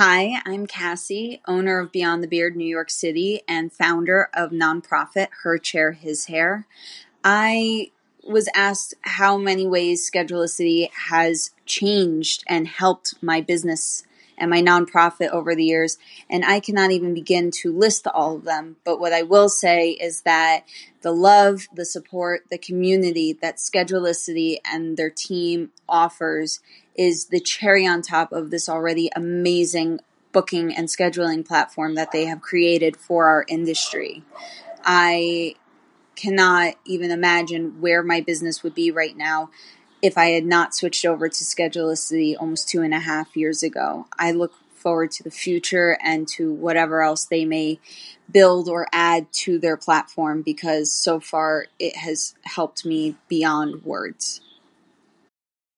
Hi, I'm Cassie, owner of Beyond the Beard New York City and founder of nonprofit Her Chair His Hair. I was asked how many ways Schedulicity has changed and helped my business and my nonprofit over the years, and I cannot even begin to list all of them. But what I will say is that the love, the support, the community that Schedulicity and their team offers is the cherry on top of this already amazing booking and scheduling platform that they have created for our industry. I cannot even imagine where my business would be right now if I had not switched over to Schedulicity almost two and a half years ago. I look forward to the future and to whatever else they may build or add to their platform because so far it has helped me beyond words.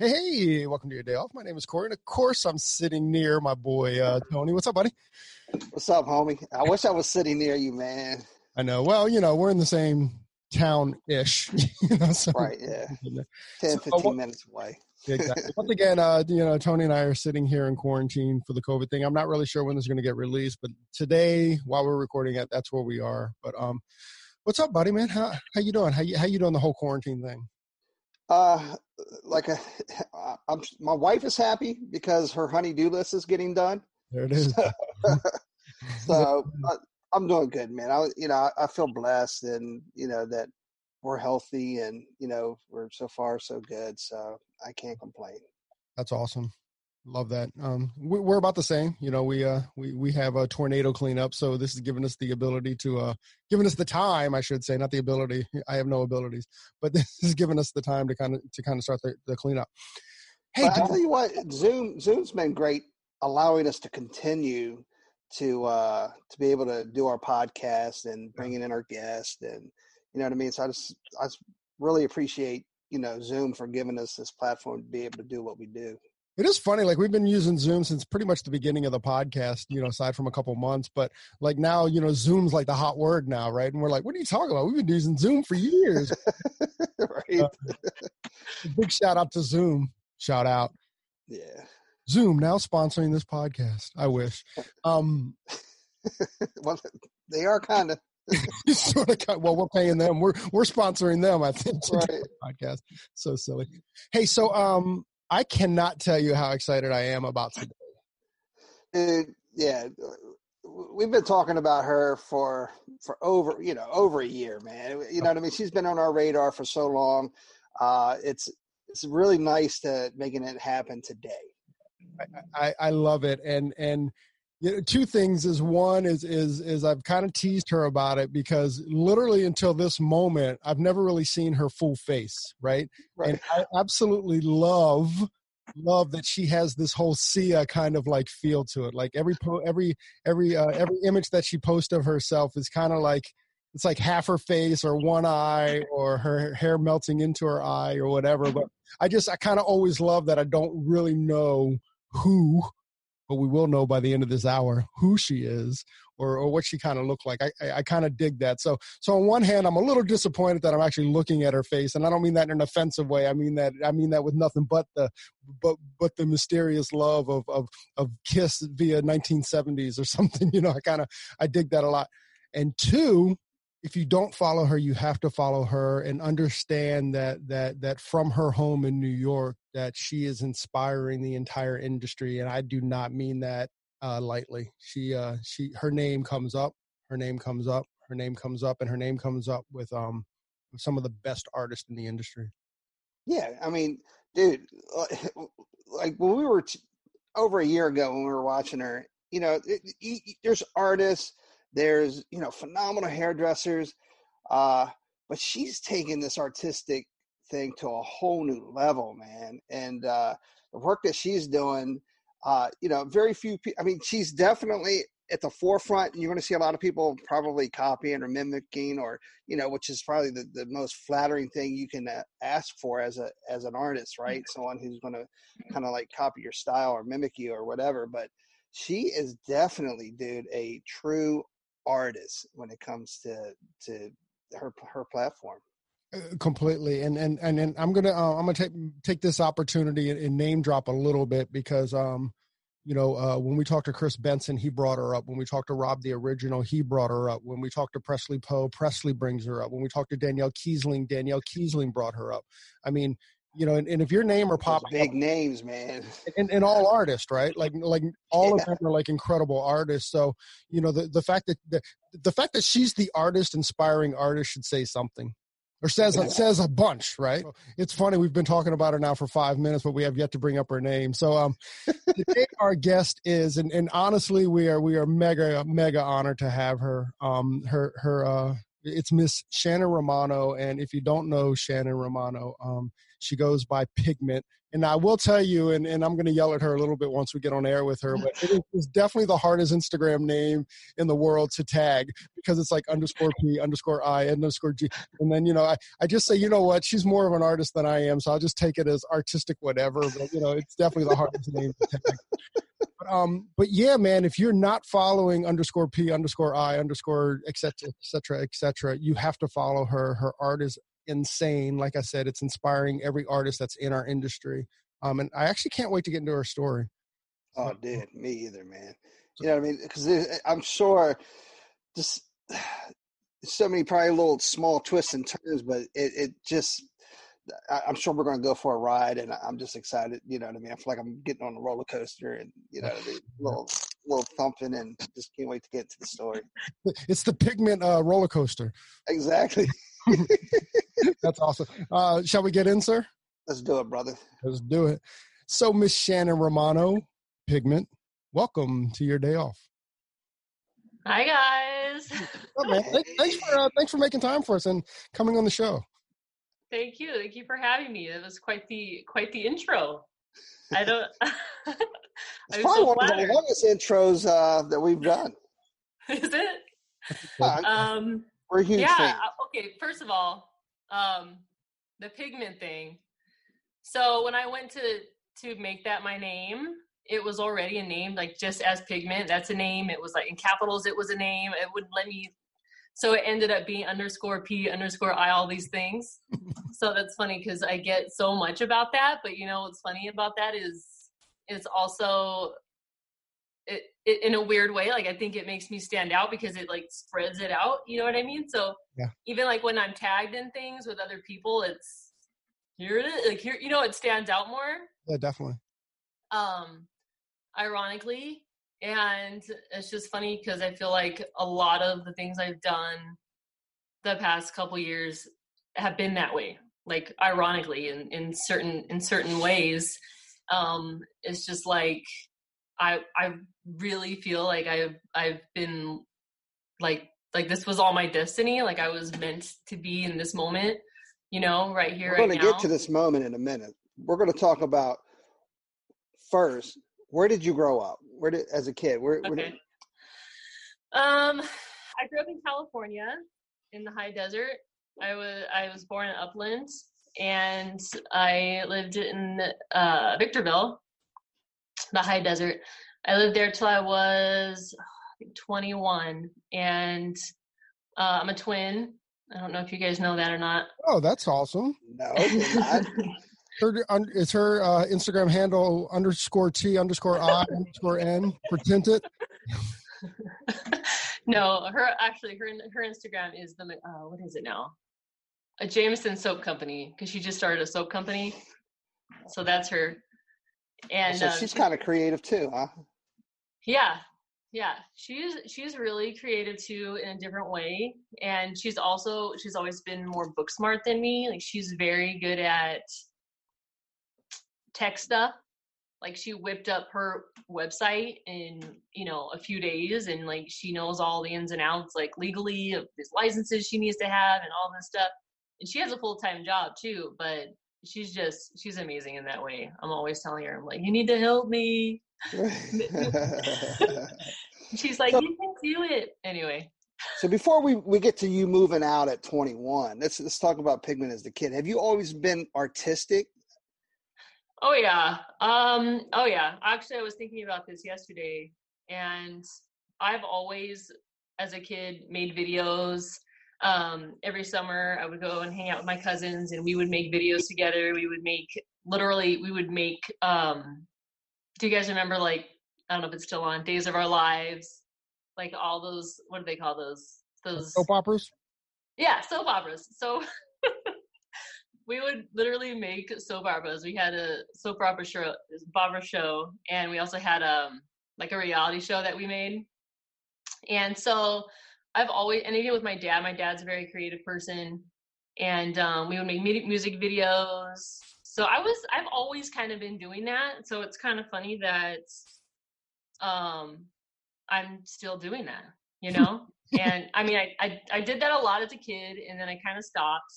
Hey, welcome to your day off. My name is Corey, and of course, I'm sitting near my boy uh, Tony. What's up, buddy? What's up, homie? I wish I was sitting near you, man. I know. Well, you know, we're in the same town ish. You know, so, right, yeah. 10, 15 so, minutes away. exactly. Once again, uh, you know, Tony and I are sitting here in quarantine for the COVID thing. I'm not really sure when this is going to get released, but today, while we're recording it, that's where we are. But um, what's up, buddy, man? How how you doing? How you how you doing the whole quarantine thing? Uh, like a, I'm, my wife is happy because her honey-do list is getting done. There it is. So, so I, I'm doing good, man. I, you know, I feel blessed, and you know that we're healthy, and you know we're so far so good. So I can't complain. That's awesome. Love that. Um, we're about the same. You know, we uh we we have a tornado cleanup, so this is giving us the ability to uh giving us the time, I should say, not the ability. I have no abilities, but this is giving us the time to kind of to kind of start the, the cleanup. Hey, I tell you what, Zoom Zoom's been great, allowing us to continue to uh to be able to do our podcast and bringing in our guests, and you know what I mean. So I just I just really appreciate you know Zoom for giving us this platform to be able to do what we do. It is funny. Like we've been using Zoom since pretty much the beginning of the podcast, you know, aside from a couple months. But like now, you know, Zoom's like the hot word now, right? And we're like, what are you talking about? We've been using Zoom for years. right. Uh, big shout out to Zoom. Shout out. Yeah. Zoom now sponsoring this podcast. I wish. Um well, they are kind of. sort of well we're paying them we're we're sponsoring them i think right. podcast so silly hey so um I cannot tell you how excited I am about today. Dude, yeah, we've been talking about her for for over you know over a year, man. You know what I mean? She's been on our radar for so long. Uh, it's it's really nice to making it happen today. I, I, I love it, and and you know, two things is one is is is I've kind of teased her about it because literally until this moment I've never really seen her full face, right? right. And I absolutely love love that she has this whole Sia kind of like feel to it. Like every po- every every uh, every image that she posts of herself is kind of like it's like half her face or one eye or her hair melting into her eye or whatever. But I just I kind of always love that I don't really know who but we will know by the end of this hour who she is or, or what she kind of looked like. I, I, I kind of dig that. So, so on one hand, I'm a little disappointed that I'm actually looking at her face, and I don't mean that in an offensive way. I mean that I mean that with nothing but the but but the mysterious love of of of Kiss via 1970s or something. You know, I kind of I dig that a lot. And two, if you don't follow her you have to follow her and understand that that that from her home in new york that she is inspiring the entire industry and i do not mean that uh, lightly. She uh she her name comes up her name comes up her name comes up and her name comes up with um some of the best artists in the industry. Yeah i mean dude like when we were t- over a year ago when we were watching her you know it, it, there's artists there's you know phenomenal hairdressers, uh, but she's taking this artistic thing to a whole new level, man. And uh, the work that she's doing, uh, you know, very few people. I mean, she's definitely at the forefront. And you're going to see a lot of people probably copying or mimicking, or you know, which is probably the, the most flattering thing you can uh, ask for as a as an artist, right? Someone who's going to kind of like copy your style or mimic you or whatever. But she is definitely, dude, a true artist when it comes to to her her platform completely and and and, and i'm gonna uh, i'm gonna take take this opportunity and, and, name drop a little bit because um you know uh when we talked to chris benson he brought her up when we talked to rob the original he brought her up when we talked to presley poe presley brings her up when we talked to danielle kiesling danielle kiesling brought her up i mean you know, and, and if your name are popping big up, names, man, and, and all artists, right? Like like all yeah. of them are like incredible artists. So you know, the the fact that the the fact that she's the artist, inspiring artist, should say something. Or says says a bunch, right? It's funny we've been talking about her now for five minutes, but we have yet to bring up her name. So, um, today our guest is, and, and honestly, we are we are mega mega honored to have her. Um, her her uh, it's Miss Shannon Romano, and if you don't know Shannon Romano, um, she goes by Pigment. And I will tell you, and, and I'm going to yell at her a little bit once we get on air with her, but it is definitely the hardest Instagram name in the world to tag because it's like underscore P, underscore I, underscore G. And then, you know, I, I just say, you know what, she's more of an artist than I am, so I'll just take it as artistic whatever. But, you know, it's definitely the hardest name to tag. But, um, but yeah, man, if you're not following underscore P, underscore I, underscore et cetera, et cetera, et cetera, you have to follow her. Her art is insane. Like I said, it's inspiring every artist that's in our industry. Um, and I actually can't wait to get into her story. Oh, dude, me either, man. You know what I mean? Because I'm sure just so many probably little small twists and turns, but it, it just I'm sure we're going to go for a ride, and I'm just excited. You know what I mean? I feel like I'm getting on a roller coaster, and you know, a little little thumping, and just can't wait to get to the story. It's the pigment uh, roller coaster. Exactly. That's awesome. Uh, shall we get in, sir? Let's do it, brother. Let's do it. So, Miss Shannon Romano, Pigment, welcome to your day off. Hi, guys. Oh, thanks, for uh, thanks for making time for us and coming on the show. Thank you. Thank you for having me. It was quite the quite the intro. I don't. it's probably so one flattered. of the longest intros uh, that we've done. Is it? um, we're huge yeah. Fans. Uh, okay. First of all, um, the pigment thing. So when I went to to make that my name, it was already a name, like just as pigment. That's a name. It was like in capitals. It was a name. It wouldn't let me so it ended up being underscore p underscore i all these things. So that's funny because i get so much about that but you know what's funny about that is it's also it, it, in a weird way like i think it makes me stand out because it like spreads it out you know what i mean? So yeah. even like when i'm tagged in things with other people it's here it is like here you know it stands out more? Yeah definitely. Um ironically and it's just funny because I feel like a lot of the things I've done the past couple years have been that way. Like ironically, in, in certain in certain ways, um, it's just like I I really feel like I've I've been like like this was all my destiny. Like I was meant to be in this moment, you know, right here. We're going to get to this moment in a minute. We're going to talk about first where did you grow up? Where did as a kid? Where, okay. Did... Um, I grew up in California in the high desert. I was I was born in Upland, and I lived in uh, Victorville, the high desert. I lived there till I was 21, and uh, I'm a twin. I don't know if you guys know that or not. Oh, that's awesome. No, her is her uh, Instagram handle underscore T underscore I underscore N for tinted? no, her actually her her Instagram is the uh, what is it now? A Jameson soap company because she just started a soap company, so that's her. And so she's um, kind of creative too, huh? Yeah, yeah, she's she's really creative too in a different way, and she's also she's always been more book smart than me. Like she's very good at tech stuff like she whipped up her website in you know a few days and like she knows all the ins and outs like legally of these licenses she needs to have and all this stuff and she has a full-time job too but she's just she's amazing in that way i'm always telling her i'm like you need to help me She's like, So- you can do it. Anyway, so before we, we get to you moving out at 21, let's let's talk about Pigment as the kid. Have you always been artistic? Oh yeah. Um oh yeah. Actually I was thinking about this yesterday and I've always as a kid made videos. Um every summer I would go and hang out with my cousins and we would make videos together. We would make literally we would make um do you guys remember like I don't know if it's still on Days of Our Lives? Like all those what do they call those? Those Soap operas. yeah, soap operas. So we would literally make soap operas. We had a soap opera show, opera show, and we also had um like a reality show that we made. And so I've always, and even with my dad, my dad's a very creative person, and um, we would make music videos. So I was, I've always kind of been doing that. So it's kind of funny that um I'm still doing that, you know? and I mean, I, I I did that a lot as a kid, and then I kind of stopped.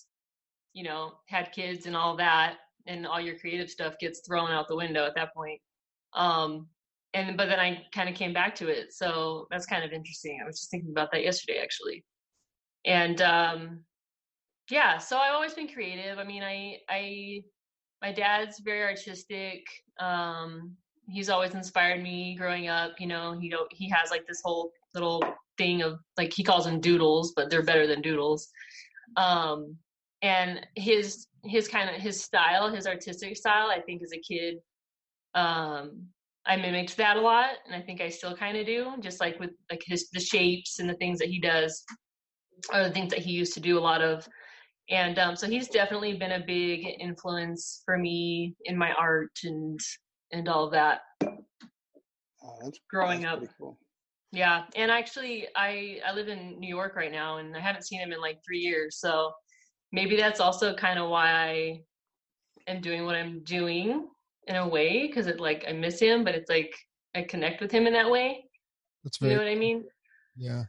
You know, had kids and all that, and all your creative stuff gets thrown out the window at that point. Um, and but then I kind of came back to it, so that's kind of interesting. I was just thinking about that yesterday, actually. And um, yeah, so I've always been creative. I mean, I I my dad's very artistic. Um, he's always inspired me growing up. You know, he don't he has like this whole little thing of like he calls them doodles, but they're better than doodles. Um, and his his kind of his style, his artistic style, I think as a kid, um, I mimicked that a lot, and I think I still kind of do, just like with like his the shapes and the things that he does, or the things that he used to do a lot of. And um, so he's definitely been a big influence for me in my art and and all of that. Oh, that's Growing that's up. cool. Yeah, and actually, I I live in New York right now, and I haven't seen him in like three years. So maybe that's also kind of why I am doing what I'm doing in a way, because it like I miss him, but it's like I connect with him in that way. That's very, You know what I mean? yeah.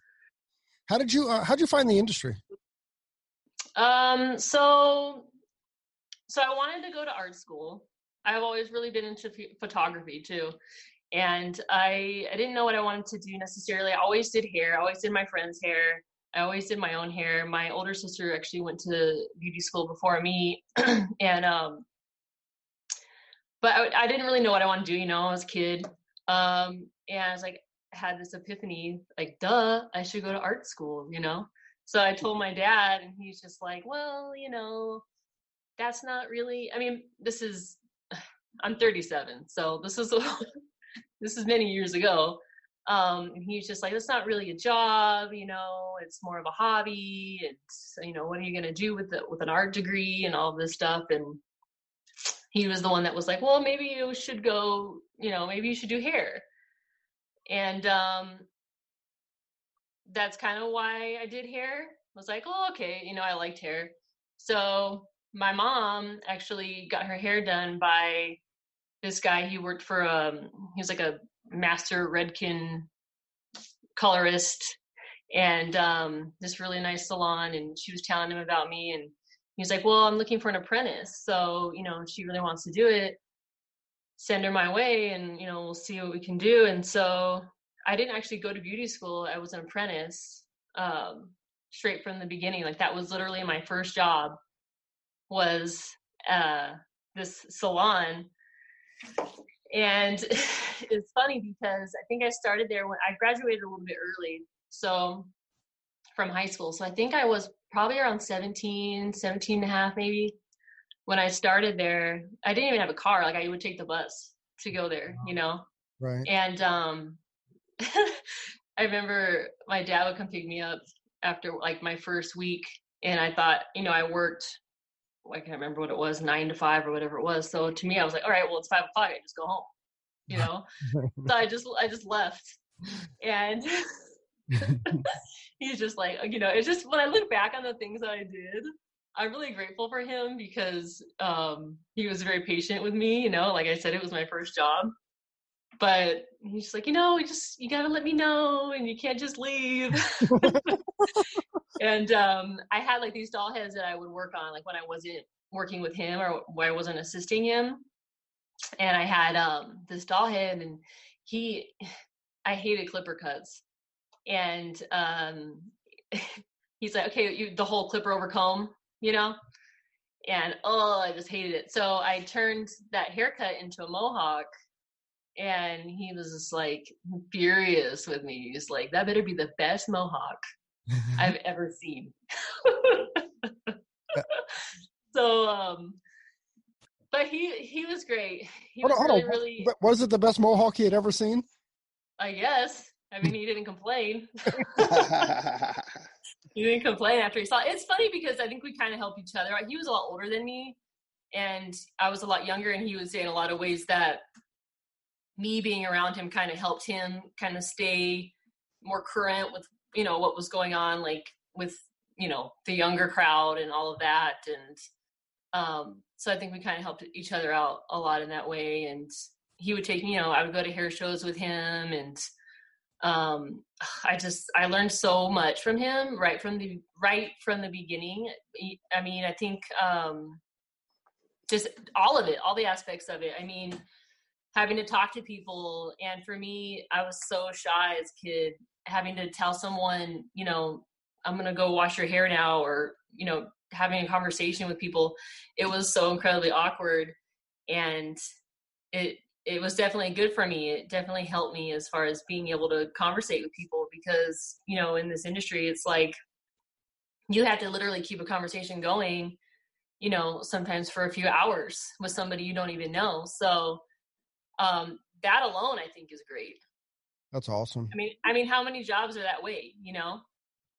How did you uh, how did you find the industry? Um, so so I wanted to go to art school. I've always really been into ph- photography too. And I I didn't know what I wanted to do necessarily. I always did hair. I always did my friend's hair. I always did my own hair. My older sister actually went to beauty school before me, and um, but I, I didn't really know what I wanted to do. You know, I was a kid, um, and I was like, had this epiphany, like, duh, I should go to art school. You know, so I told my dad, and he's just like, well, you know, that's not really. I mean, this is. I'm 37, so this is this is many years ago. Um, and he's just like, it's not really a job, you know, it's more of a hobby. It's, you know, what are you going to do with it, with an art degree and all this stuff. And he was the one that was like, well, maybe you should go, you know, maybe you should do hair. And, um, that's kind of why I did hair. I was like, oh, okay, you know, I liked hair. So my mom actually got her hair done by this guy. He worked for um he was like a master Redken colorist and um this really nice salon and she was telling him about me and he was like, Well, I'm looking for an apprentice. So, you know, she really wants to do it, send her my way and, you know, we'll see what we can do. And so I didn't actually go to beauty school. I was an apprentice, um, straight from the beginning. Like that was literally my first job was uh this salon and it's funny because I think I started there when I graduated a little bit early. So from high school. So I think I was probably around 17, 17 and a half maybe when I started there. I didn't even have a car. Like I would take the bus to go there, you know? Right. And um I remember my dad would come pick me up after like my first week and I thought, you know, I worked I can't remember what it was, nine to five or whatever it was. So to me, I was like, all right, well, it's five o'clock. I just go home, you know? so I just, I just left. And he's just like, you know, it's just when I look back on the things that I did, I'm really grateful for him because um, he was very patient with me. You know, like I said, it was my first job. But he's like, you know, you just you gotta let me know, and you can't just leave. and um, I had like these doll heads that I would work on, like when I wasn't working with him or when I wasn't assisting him. and I had um this doll head, and he, I hated clipper cuts, and um, he's like, okay, you the whole clipper over comb, you know, and oh, I just hated it. So I turned that haircut into a mohawk, and he was just like furious with me. He's like, that better be the best mohawk I've ever seen. so um but he he was great. He Hold was on, really, hold on. really But Was it the best mohawk he had ever seen? I guess. I mean he didn't complain. he didn't complain after he saw it. It's funny because I think we kind of help each other. out. He was a lot older than me and I was a lot younger and he would say in a lot of ways that me being around him kind of helped him kind of stay more current with you know what was going on like with you know the younger crowd and all of that. And um so i think we kind of helped each other out a lot in that way. And he would take you know i would go to hair shows with him. And um i just i learned so much from him right from the right from the beginning. I mean i think um just all of it all the aspects of it. I mean having to talk to people. And for me i was so shy as a kid having to tell someone you know i'm gonna go wash your hair now or you know having a conversation with people. It was so incredibly awkward and it it was definitely good for me. It definitely helped me as far as being able to conversate with people because you know in this industry it's like you have to literally keep a conversation going you know sometimes for a few hours with somebody you don't even know. So um that alone i think is great. That's awesome. i mean i mean how many jobs are that way you know?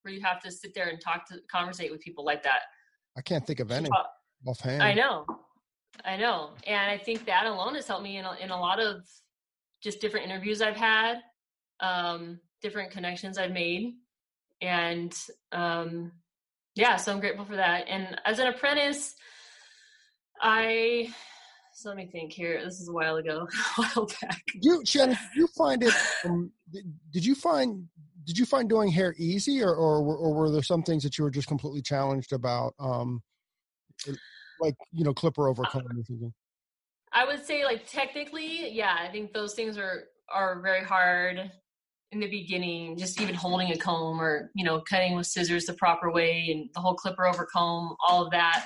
Where you have to sit there and talk to conversate with people like that. I can't think of any Uh, offhand. i know. I know. And i think that alone has helped me in a, in a lot of just different interviews i've had um different connections i've made. And um yeah so i'm grateful for that. And as an apprentice i so let me think here. This is a while ago a while back. You Shannon, did you find it um, did- you find did you find doing hair easy or, or were- or were there some things that you were just completely challenged about um like you know clipper over comb or something? I would say like technically, yeah, I think those things are are very hard in the beginning, just even holding a comb or, you know, cutting with scissors the proper way and the whole clipper over comb, all of that.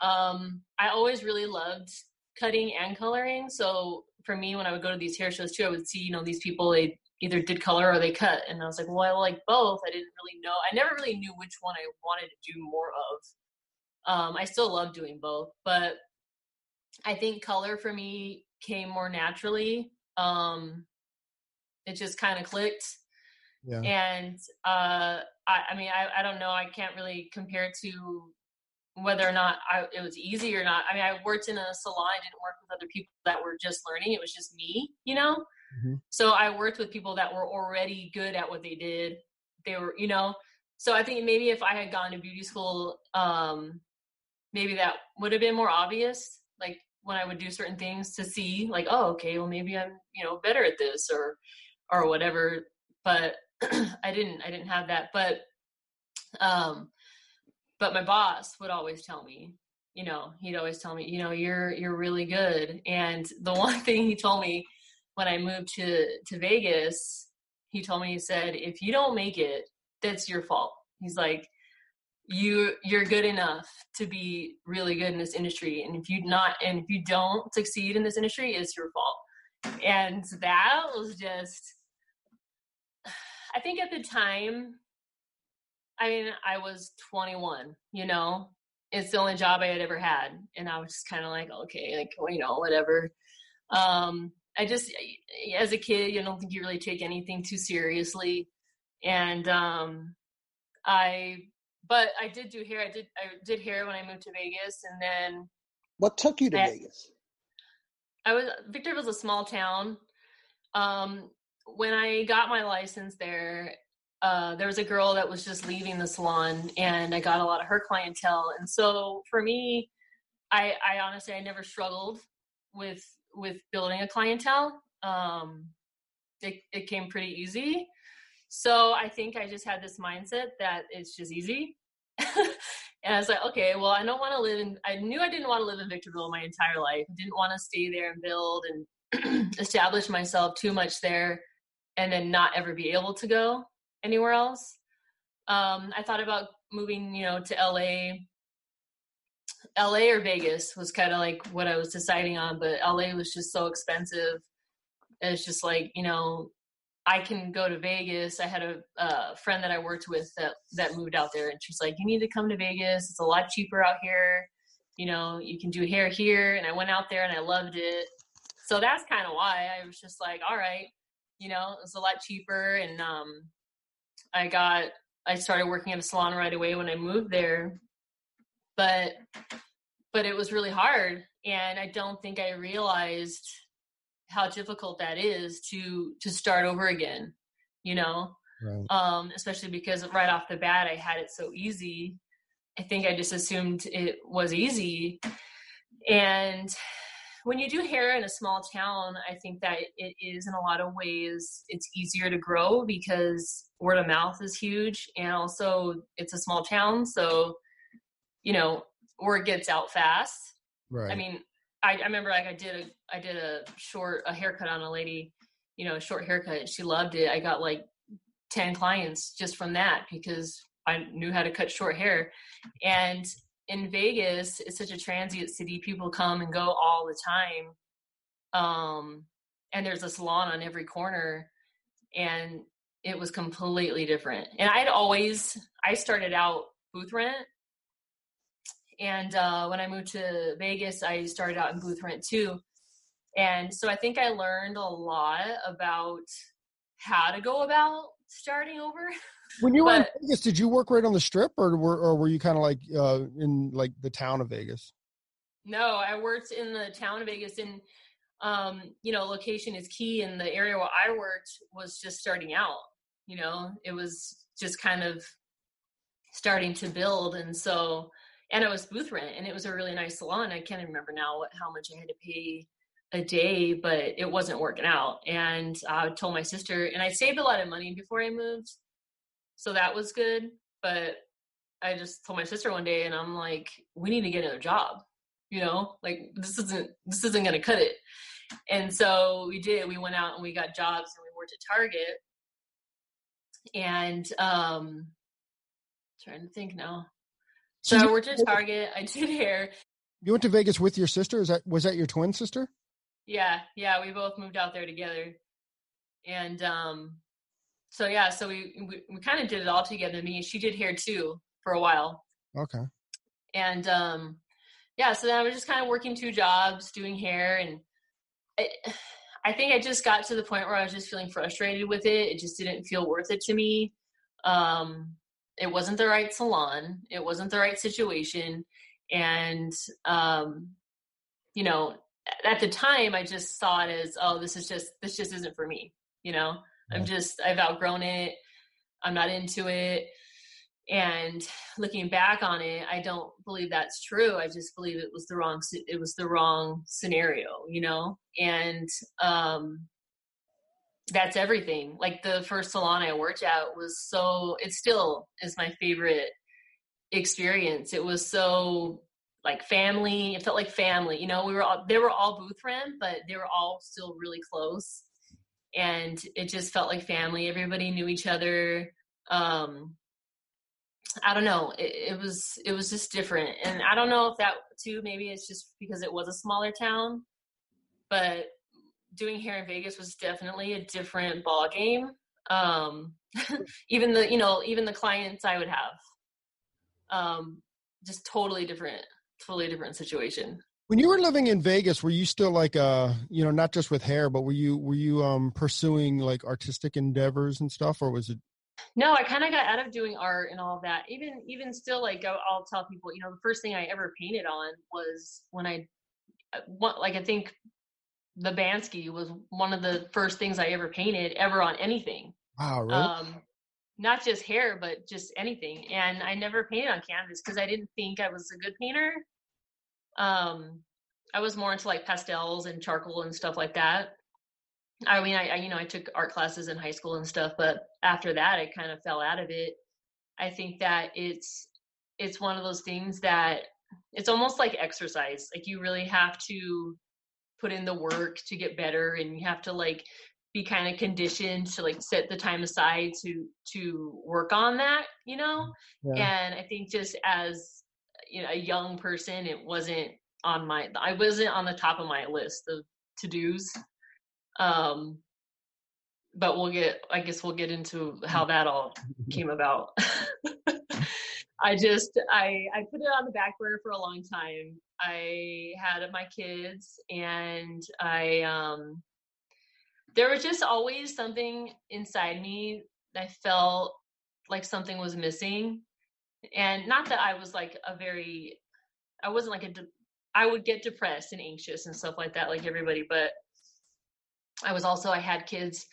Um, I always really loved cutting and coloring. So for me, when I would go to these hair shows too, I would see, you know, these people, they either did color or they cut. And I was like, well, I like both. I didn't really know. I never really knew which one I wanted to do more of. Um, I still love doing both, but I think color for me came more naturally. Um, it just kind of clicked. yeah And uh, I, I mean, I, I don't know. I can't really compare it to whether or not I, it was easy or not. I mean, I worked in a salon. I didn't work with other people that were just learning. It was just me, you know? Mhm. So I worked with people that were already good at what they did. They were, you know, so I think maybe if I had gone to beauty school, um, maybe that would have been more obvious. Like when I would do certain things to see, like, oh, okay, well maybe I'm, you know, better at this or, or whatever. But I didn't, I didn't have that. But, um, but my boss would always tell me, you know, he'd always tell me, you know, you're, you're really good. And the one thing he told me when I moved to, to Vegas, he told me, he said, if you don't make it, that's your fault. He's like, you you're good enough to be really good in this industry and if you not and if you don't succeed in this industry it's your fault and that was just i think at the time i mean i was 21 you know it's the only job i had ever had and i was just kind of like okay like well, you know whatever um i just as a kid you don't think you really take anything too seriously and um i but I did do hair. I did I did hair when I moved to Vegas, and then What took you to I- Vegas? I was Victor was a small town. Um, when I got my license there, uh, there was a girl that was just leaving the salon, and I got a lot of her clientele. And so for me, I, I honestly I never struggled with with building a clientele. Um, it it came pretty easy. So I think I just had this mindset that it's just easy. And I was like, okay, well, I don't want to live in, I knew I didn't want to live in Victorville my entire life. I didn't want to stay there and build and establish myself too much there and then not ever be able to go anywhere else. Um, I thought about moving, you know, to LA. LA or Vegas was kind of like what I was deciding on, but LA was just so expensive. It's just like, you know, I can go to Vegas. I had a, friend that I worked with that that moved out there, and she's like, "You need to come to Vegas. It's a lot cheaper out here. You know, you can do hair here." And I went out there and I loved it. So that's kind of why I was just like, "All right, you know, it's a lot cheaper." And um, I got I started working at a salon right away when I moved there, but but it was really hard, and I don't think I realized how difficult that is to to start over again you know? Right. um especially because right off the bat i had it so easy. I think i just assumed it was easy. And when you do hair in a small town i think that it is in a lot of ways it's easier to grow because word of mouth is huge and also it's a small town so you know word gets out fast right i mean I, I remember like I did a I did a short a haircut on a lady, you know, a short haircut. She loved it. I got like ten clients just from that because I knew how to cut short hair. And in Vegas, it's such a transient city. People come and go all the time. Um, and there's a salon on every corner, and it was completely different. And I'd always I started out booth rent and uh, when I moved to Vegas, I started out in booth rent too. And so I think I learned a lot about how to go about starting over. When you but, were in Vegas, did you work right on the strip, or were or were you kind of like uh, in like the town of Vegas? No, I worked in the town of Vegas, and um, you know, location is key. And the area where I worked was just starting out. You know, it was just kind of starting to build, and so and it was booth rent and it was a really nice salon. I can't remember now what, how much i had to pay a day but it wasn't working out. And i told my sister and i saved a lot of money before i moved so that was good. But i just told my sister one day and i'm like we need to get another job you know? Like this isn't this isn't going to cut it. And so we did. We went out and we got jobs and we worked at target and um trying to think now so I worked at Target. I did hair. You went to Vegas with your sister? Is that was that your twin sister? Yeah, yeah. We both moved out there together, and um, so yeah, so we we, we kind of did it all together. Me, and she did hair too for a while. Okay. And um, yeah, so then I was just kind of working two jobs, doing hair, and I, I think I just got to the point where I was just feeling frustrated with it. It just didn't feel worth it to me. Um, it wasn't the right salon. It wasn't the right situation. And um you know at the time i just saw it as oh this is just this just isn't for me you know? I'm just i've outgrown it. I'm not into it and looking back on it i don't believe that's true i just believe it was the wrong it was the wrong scenario you know and um that's everything. Like the first salon I worked at was so it still is my favorite experience. It was so like family. It felt like family. You know, we were all they were all booth rent, but they were all still really close. And it just felt like family. Everybody knew each other. Um I don't know. It, it was it was just different. And I don't know if that too maybe it's just because it was a smaller town. But doing here in Vegas was definitely a different ball game. Um, even the you know even the clients I would have, um, just totally different, totally different situation. When you were living in Vegas, were you still like uh you know not just with hair, but were you were you um pursuing like artistic endeavors and stuff, or was it? No, I kind of got out of doing art and all that. Even even still, like I'll tell people, you know, the first thing I ever painted on was when I, uh, like I think the Banksy was one of the first things I ever painted ever on anything. Wow, really? Um, not just hair, but just anything. And I never painted on canvas because I didn't think I was a good painter. Um, I was more into like pastels and charcoal and stuff like that. I mean, I, I you know I took art classes in high school and stuff, but after that, I kind of fell out of it. I think that it's it's one of those things that it's almost like exercise. Like you really have to put in the work to get better and you have to like be kind of conditioned to like set the time aside to to work on that you know mm, yeah. and i think just as you know a young person it wasn't on my i wasn't on the top of my list of to do's um but we'll get i guess we'll get into how that all came about. I just i i put it on the back burner for a long time. I had my kids and i um there was just always something inside me i felt like something was missing. And not that i was like a very i wasn't like a de- I would get depressed and anxious and stuff like that like everybody but i was also i had kids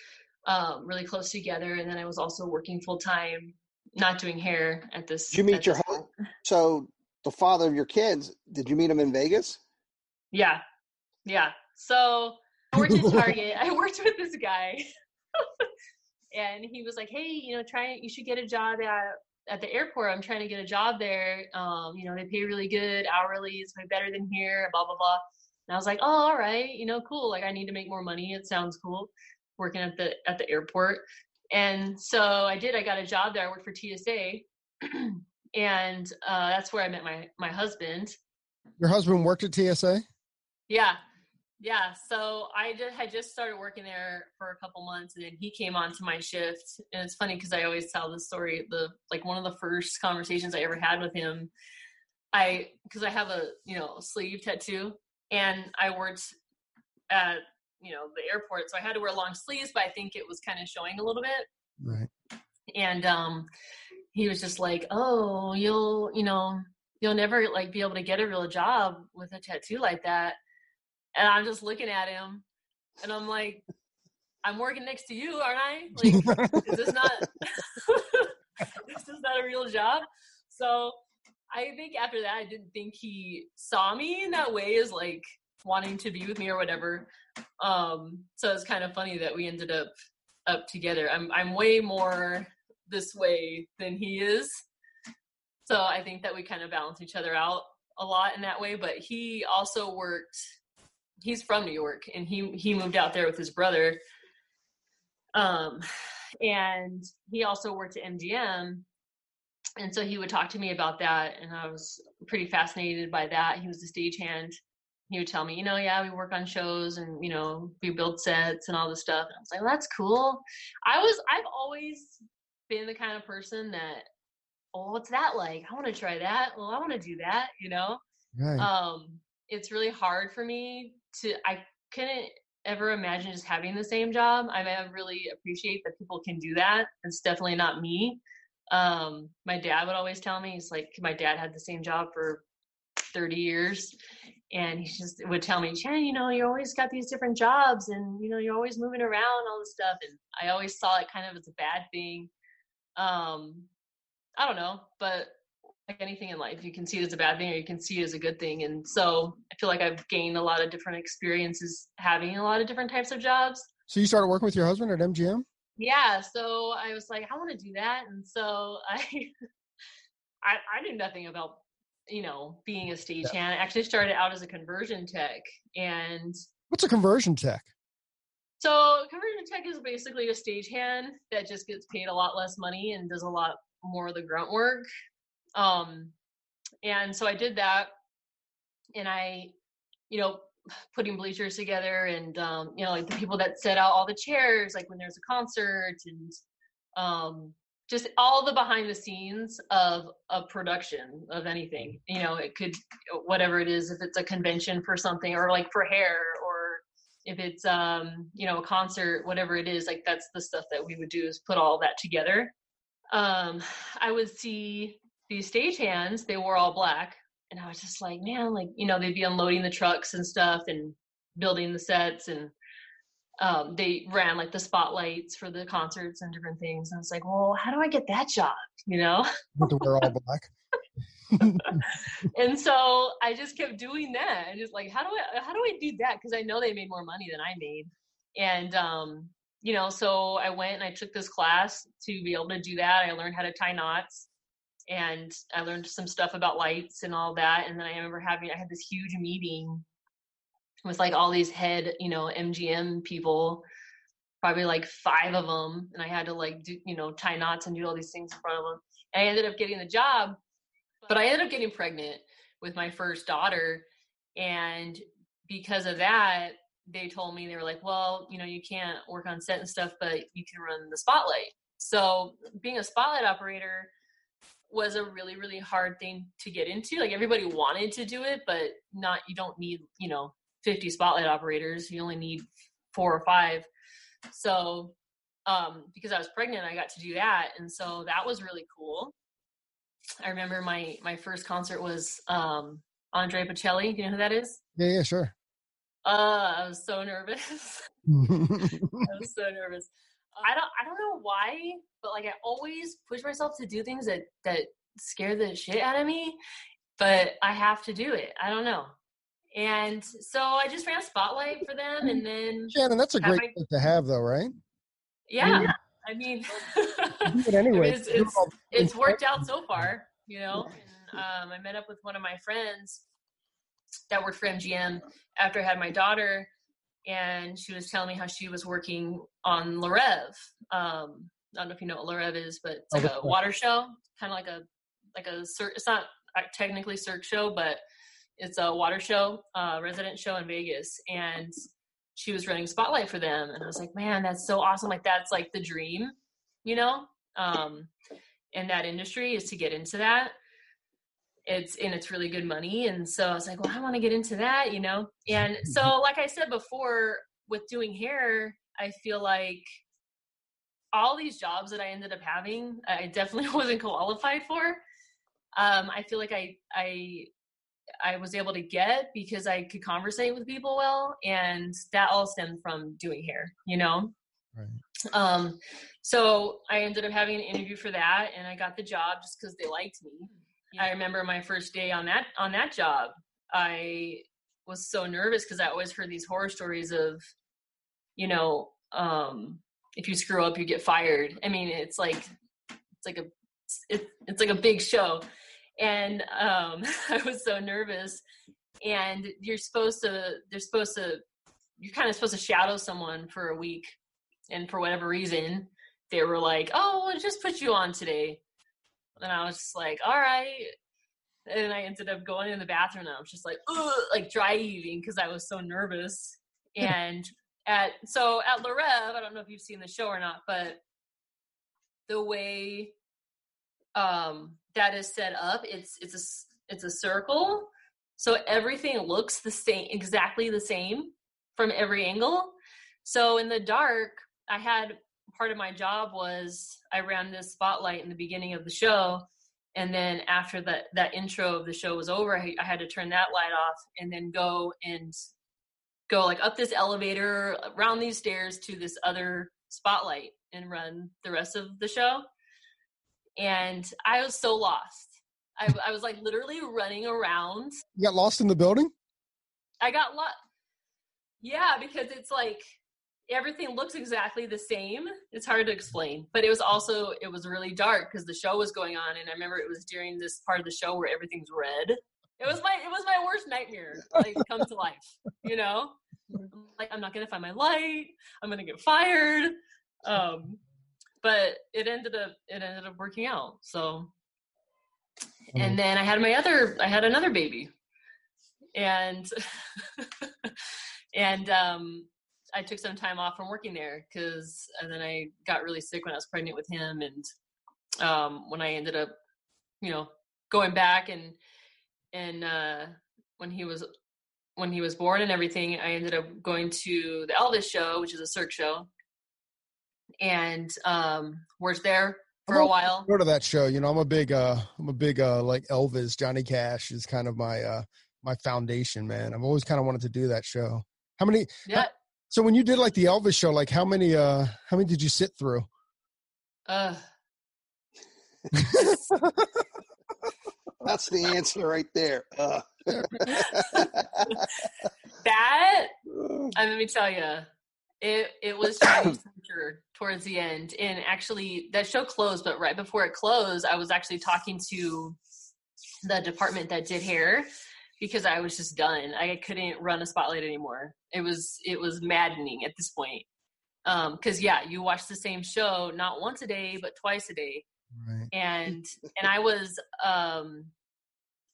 um, really close together, and then I was also working full time, not doing hair at this. Did you meet your husband? So the father of your kids, did you meet him in Vegas? Yeah, yeah. So I worked at Target. I worked with this guy, and he was like, "Hey, you know, try you should get a job at at the airport. I'm trying to get a job there. Um, you know, they pay really good, hourly is way better than here. Blah blah blah." And I was like, "Oh, all right, you know, cool. Like, I need to make more money. It sounds cool." working at the at the airport. And so I did. I got a job there. I worked for TSA, and uh, that's where I met my my husband. Your husband worked at TSA. Yeah, yeah. So I just had just started working there for a couple months, and then he came on to my shift. And it's funny because I always tell the story. The like one of the first conversations I ever had with him, I because I have a you know sleeve tattoo, and I worked at you know the airport so i had to wear long sleeves but i think it was kind of showing a little bit. Right. And um he was just like oh you'll you know you'll never like be able to get a real job with a tattoo like that. And i'm just looking at him and i'm like i'm working next to you aren't i? Like is this not this is not a real job? So i think after that i didn't think he saw me in that way as like wanting to be with me or whatever. Um, so it's kind of funny that we ended up up together. I'm I'm way more this way than he is. So I think that we kind of balance each other out a lot in that way. But he also worked. He's from New York, and he he moved out there with his brother. Um, and he also worked at MGM, and so he would talk to me about that, and I was pretty fascinated by that. He was a stagehand, he would tell me, you know, yeah, we work on shows and you know, we build sets and all this stuff. And I was like, well, that's cool. I was, I've always been the kind of person that, oh, what's that like? I want to try that. Well, I want to do that. You know, right. um, it's really hard for me to. I couldn't ever imagine just having the same job. I mean, I really appreciate that people can do that. It's definitely not me. Um, my dad would always tell me, he's like, my dad had the same job for 30 years and he just would tell me, Jen, you know, you always got these different jobs and, you know, you're always moving around, all this stuff. And I always saw it kind of as a bad thing. Um, I don't know, but like anything in life, you can see it as a bad thing or you can see it as a good thing. And so I feel like I've gained a lot of different experiences having a lot of different types of jobs. So you started working with your husband at MGM? Yeah. So I was like, I want to do that. And so I, I, I knew nothing about you know, being a stagehand. Yeah. I actually started out as a conversion tech. And what's a conversion tech? So conversion tech is basically a stagehand that just gets paid a lot less money and does a lot more of the grunt work. Um, and so I did that, and I, you know, putting bleachers together, and um, you know, like the people that set out all the chairs, like when there's a concert, and um, just all the behind the scenes of a production of anything you know it could whatever it is if it's a convention for something or like for hair or if it's um you know a concert whatever it is like that's the stuff that we would do is put all that together. Um i would see these stagehands they wore all black and i was just like man like you know they'd be unloading the trucks and stuff and building the sets and um, they ran like the spotlights for the concerts and different things. And it's like, well, how do I get that job? You know? to wear all black. and so I just kept doing that. And just like, how do I how do I do that? Because I know they made more money than I made. And um, you know, so I went and I took this class to be able to do that. I learned how to tie knots. And I learned some stuff about lights and all that. And then I remember having I had this huge meeting with like all these head, you know, MGM people, probably like five of them, and I had to like do, you know, tie knots and do all these things in front of them. And I ended up getting the job, but I ended up getting pregnant with my first daughter, and because of that, they told me they were like, well, you know, you can't work on set and stuff, but you can run the spotlight. So being a spotlight operator was a really really hard thing to get into. Like everybody wanted to do it but not you don't need you know 50 spotlight operators. You only need four or five. So um because i was pregnant i got to do that. And so that was really cool. I remember my my first concert was um Andrea Bocelli. Do you know who that is? Yeah yeah sure. Uh i was so nervous. I was so nervous I don't I don't know why, but like I always push myself to do things that that scare the shit out of me, but I have to do it. I don't know. And so I just ran a spotlight for them and then Shannon, that's a great my, thing to have though, right? Yeah. I mean, anyway. it's, it's, it's worked out so far, you know. And, um, I met up with one of my friends that worked for MGM after I had my daughter and she was telling me how she was working on Le Rêve. Um, I don't know if you know what Le Rêve is, but it's like a water show, kind of like a like a it's not technically Cirque show, but it's a water show, uh, resident show in Vegas, and she was running spotlight for them, and I was like, man, that's so awesome! Like that's like the dream, you know, um, in that industry is to get into that it's and it's really good money and so i was like well i want to get into that you know? And so like i said before with doing hair i feel like all these jobs that i ended up having i definitely wasn't qualified for. Um, i feel like i i i was able to get because i could conversate with people well and that all stemmed from doing hair you know? Right. um so i ended up having an interview for that and i got the job just because they liked me I remember my first day on that on that job. I was so nervous because I always heard these horror stories of, you know, um, if you screw up, you get fired. I mean, it's like it's like a it, it's like a big show, and um, I was so nervous. And you're supposed to they're supposed to you're kind of supposed to shadow someone for a week, and for whatever reason, they were like, "Oh, we'll just put you on today." And I was just like, all right. And I ended up going in the bathroom and I was just like, like dry heaving because I was so nervous. and at so at Le Rêve, I don't know if you've seen the show or not, but the way um that is set up, it's it's a it's a circle. So everything looks the same, exactly the same from every angle. So in the dark, I had part of my job was I ran this spotlight in the beginning of the show. And then after that, that intro of the show was over, I, I had to turn that light off and then go and go like up this elevator, around these stairs to this other spotlight and run the rest of the show. And I was so lost. I, I was like literally running around. You got lost in the building? I got lost. Yeah, because it's like everything looks exactly the same. It's hard to explain but it was also it was really dark because the show was going on and i remember it was during this part of the show where everything's red. It was my it was my worst nightmare like come to life you know? Like i'm not gonna find my light. I'm gonna get fired. Um but it ended up it ended up working out so. And mm-hmm. then i had my other i had another baby. And and um I took some time off from working there because and then I got really sick when I was pregnant with him and um, when I ended up you know going back and and uh, when he was when he was born and everything I ended up going to the Elvis show which is a Cirque show and um, was there for a while. Go to that show. You know, I'm a big, uh, I'm a big, uh, like Elvis, Johnny Cash is kind of my, uh, my foundation, man. I've always kind of wanted to do that show. How many? Yeah. So when you did like the Elvis show, like how many uh how many did you sit through? Uh That's the answer right there. Uh. that and let me tell you, It it was Chinese towards the end, and actually that show closed. But right before it closed, I was actually talking to the department that did hair because I was just done. I couldn't run a spotlight anymore. It was it was maddening at this point. Um, cause yeah, you watch the same show not once a day, but twice a day. Right. And and I was um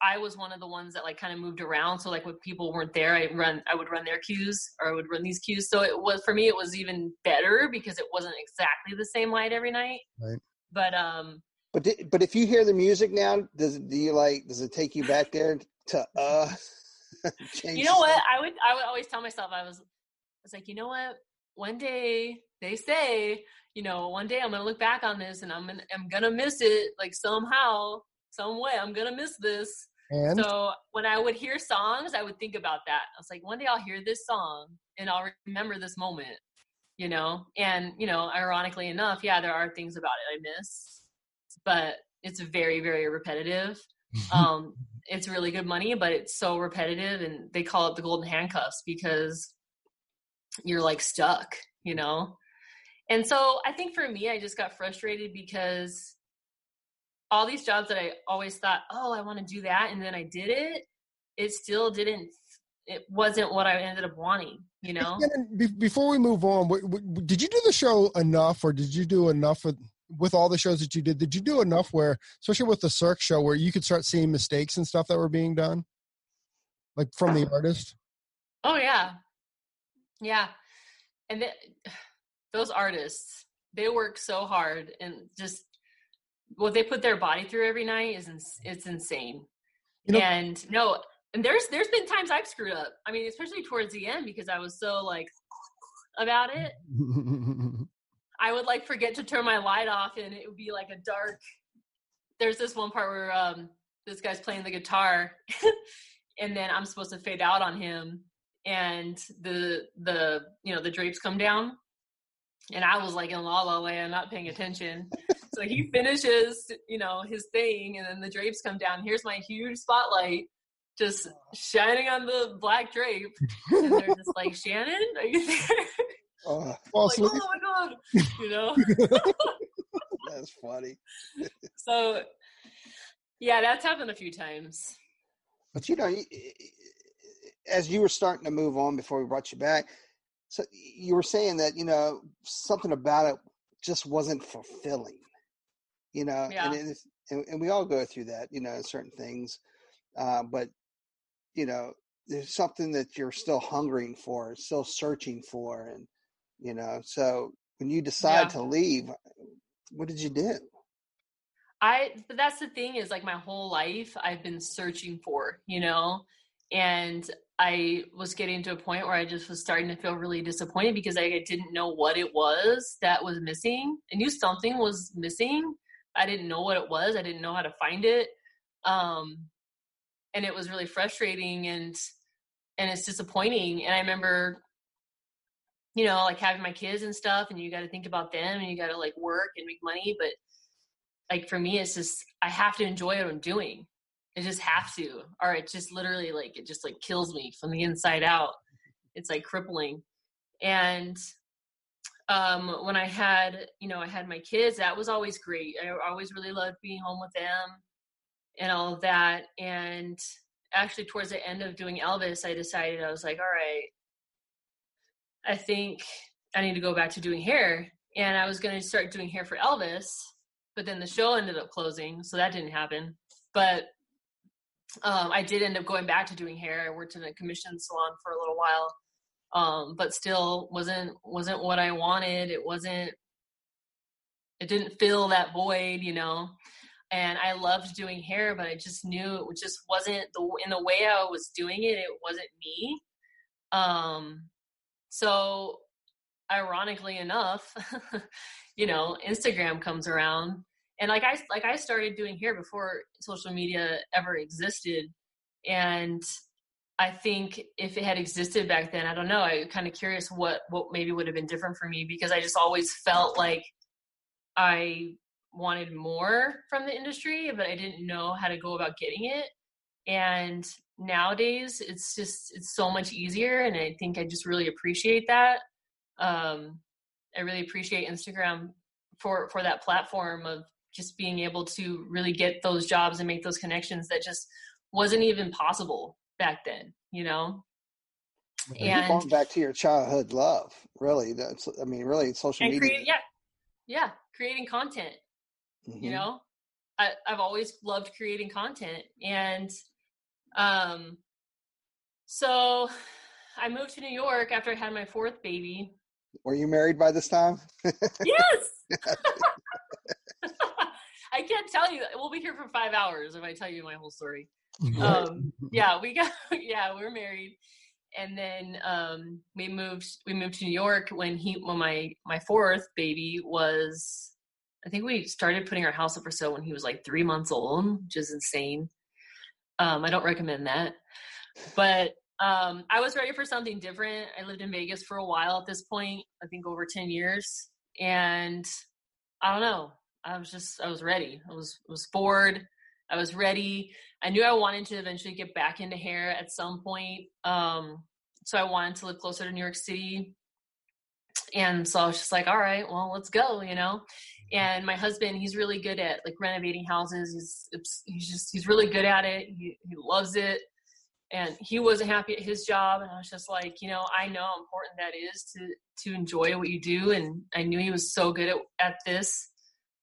I was one of the ones that like kind of moved around. So like when people weren't there, I run I would run their cues or I would run these cues. So it was for me it was even better because it wasn't exactly the same light every night. Right. But um but but if you hear the music now, does do you like does it take you back there to uh You know what? I would I would always tell myself I was I was like, you know what? One day they say, you know, one day I'm gonna look back on this and I'm gonna I'm gonna miss it like somehow, some way. I'm gonna miss this. And? So when I would hear songs, I would think about that. I was like, one day I'll hear this song and I'll remember this moment, you know? And, you know, ironically enough, yeah, there are things about it I miss, but it's very, very repetitive. um, it's really good money, but it's so repetitive and they call it the golden handcuffs because you're like stuck, you know? And so I think for me, I just got frustrated because all these jobs that I always thought, oh, I want to do that, and then I did it, it still didn't. It wasn't what I ended up wanting, you know. Before we move on, did you do the show enough, or did you do enough with with all the shows that you did? Did you do enough where, especially with the Cirque show, where you could start seeing mistakes and stuff that were being done, like from the artist? Oh yeah, yeah, and those artists they work so hard and just what they put their body through every night is ins- it's insane. You know, and no, and there's there's been times I've screwed up. I mean, especially towards the end because I was so like about it. I would like forget to turn my light off and it would be like a dark there's this one part where um this guy's playing the guitar and then I'm supposed to fade out on him and the the you know the drapes come down and I was like in la la land, not paying attention. so he finishes, you know, his thing, and then the drapes come down. Here's my huge spotlight just shining on the black drape, and they're just like, "Shannon, are you there?" Uh, like, oh my god, you know. that's funny. so, yeah, that's happened a few times. But you know, as you were starting to move on before we brought you back, so you were saying that you know something about it just wasn't fulfilling you know yeah. and, and, and we all go through that you know certain things uh, but you know there's something that you're still hungering for still searching for and you know so when you decide yeah. to leave what did you do i but that's the thing is like my whole life i've been searching for you know and I was getting to a point where I just was starting to feel really disappointed because I didn't know what it was that was missing. I knew something was missing. I didn't know what it was. I didn't know how to find it. Um, and it was really frustrating and and it's disappointing. And I remember, you know, like having my kids and stuff, and you got to think about them, and you got to like work and make money. But like for me, it's just I have to enjoy what I'm doing. I just have to, or it just literally like it just like kills me from the inside out. It's like crippling. And um, when I had, you know, I had my kids, that was always great. I always really loved being home with them and all of that. And actually, towards the end of doing Elvis, I decided I was like, all right, I think I need to go back to doing hair. And I was going to start doing hair for Elvis, but then the show ended up closing, so that didn't happen. But um, I did end up going back to doing hair. I worked in a commission salon for a little while, um, but still wasn't wasn't what I wanted. It wasn't. It didn't fill that void, you know. And I loved doing hair, but I just knew it just wasn't the in the way I was doing it. It wasn't me. Um, so ironically enough, you know, Instagram comes around and like I like I started doing hair before social media ever existed, and I think if it had existed back then, I don't know. I'm kind of curious what what maybe would have been different for me because I just always felt like I wanted more from the industry, but I didn't know how to go about getting it. And nowadays, it's just it's so much easier, and I think I just really appreciate that. um, I really appreciate Instagram for for that platform of just being able to really get those jobs and make those connections that just wasn't even possible back then. You know. And going back to your childhood love, really. That's I mean, really, social media. Create, yeah, yeah, creating content. Mm-hmm. You know, I, I've always loved creating content, and um, so I moved to New York after I had my fourth baby. Were you married by this time? yes. I can't tell you. We'll be here for five hours if I tell you my whole story. Um, yeah, we got yeah, we are married, and then um, we moved. We moved to New York when he when my my fourth baby was. I think we started putting our house up for sale when he was like three months old, which is insane. Um, I don't recommend that, but um, I was ready for something different. I lived in Vegas for a while at this point, I think over 10 years. And I don't know. I was just, I was ready. I was, was bored. I was ready. I knew I wanted to eventually get back into hair at some point. Um, so I wanted to live closer to New York City. And so I was just like, all right, well, let's go, you know? And my husband, he's really good at like renovating houses. He's, he's just, he's really good at it. He, he loves it. And he wasn't happy at his job. And i was just like you know i know how important that is to to enjoy what you do. And i knew he was so good at, at this.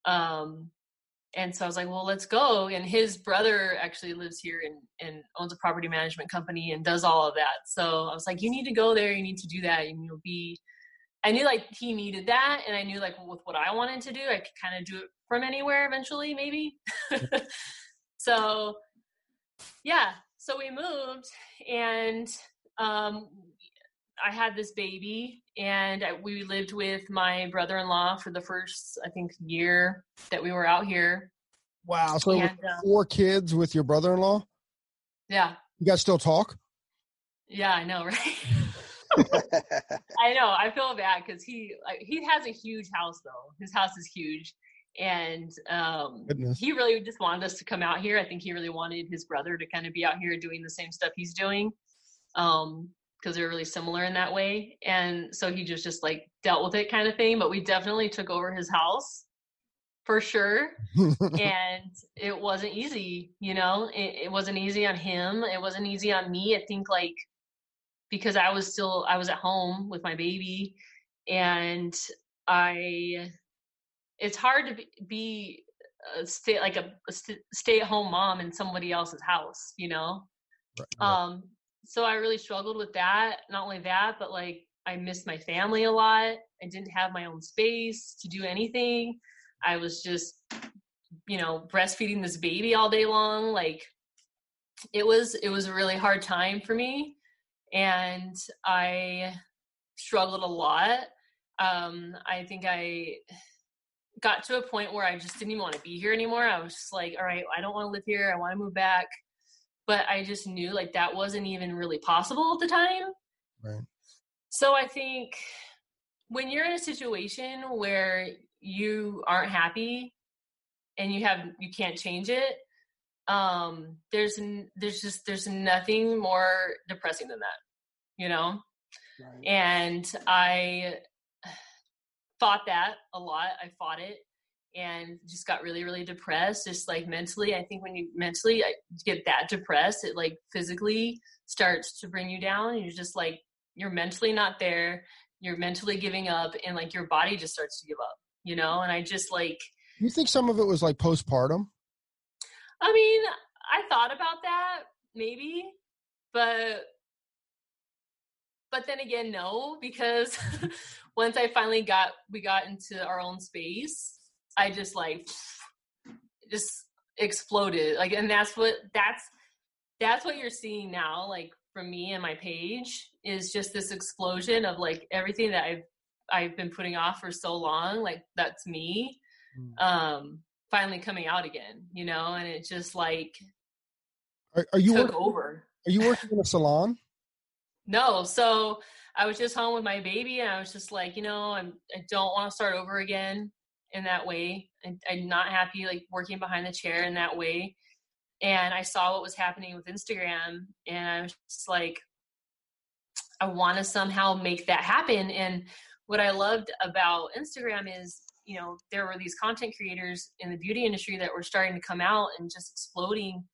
Um and so i was like well let's go. And his brother actually lives here and, and owns a property management company and does all of that. So i was like you need to go there. You need to do that. And you'll be i knew like he needed that and i knew like with what i wanted to do i could kind of do it from anywhere eventually maybe so yeah so we moved and um, I had this baby and we lived with my brother-in-law for the first, I think, year that we were out here. Wow. So and, uh, four kids with your brother-in-law? Yeah. You guys still talk? Yeah, I know, right? I know. I feel bad because he like, he has a huge house though. His house is huge, and um, he really just wanted us to come out here. I think he really wanted his brother to kind of be out here doing the same stuff he's doing, um, because they're really similar in that way. And so he just just like dealt with it kind of thing. But we definitely took over his house for sure, and it wasn't easy. You know, it, it wasn't easy on him. It wasn't easy on me. I think like because I was still I was at home with my baby, and I it's hard to be a stay like a, a stay at home mom in somebody else's house, you know. Right, right. Um, so I really struggled with that. Not only that, but like I missed my family a lot. I didn't have my own space to do anything. I was just, you know, breastfeeding this baby all day long. Like it was, it was a really hard time for me, and I struggled a lot. Um, I think I got to a point where I just didn't even want to be here anymore. I was just like, all right, I don't want to live here. I want to move back. But I just knew like that wasn't even really possible at the time. Right. So I think when you're in a situation where you aren't happy and you have you can't change it, um, there's there's just there's nothing more depressing than that, you know. Right. And I fought that a lot. I fought it and just got really, really depressed. Just like mentally, I think when you mentally get that depressed, it like physically starts to bring you down. You're just like, you're mentally not there. You're mentally giving up and like your body just starts to give up, you know? And I just like. You think some of it was like postpartum? I mean, I thought about that maybe, but but then again no because once I finally got we got into our own space, I just like just exploded. Like and that's what that's that's what you're seeing now like from me and my page is just this explosion of like everything that I've I've been putting off for so long, like that's me. Mm. Um finally coming out again, you know, and it just like are, are you took working, over. Are you working in a salon? No, so I was just home with my baby, and I was just like, you know, I'm I don't want to start over again in that way. I, I'm not happy like working behind the chair in that way. And I saw what was happening with Instagram, and I was just like, I want to somehow make that happen. And what I loved about Instagram is, you know, there were these content creators in the beauty industry that were starting to come out and just exploding,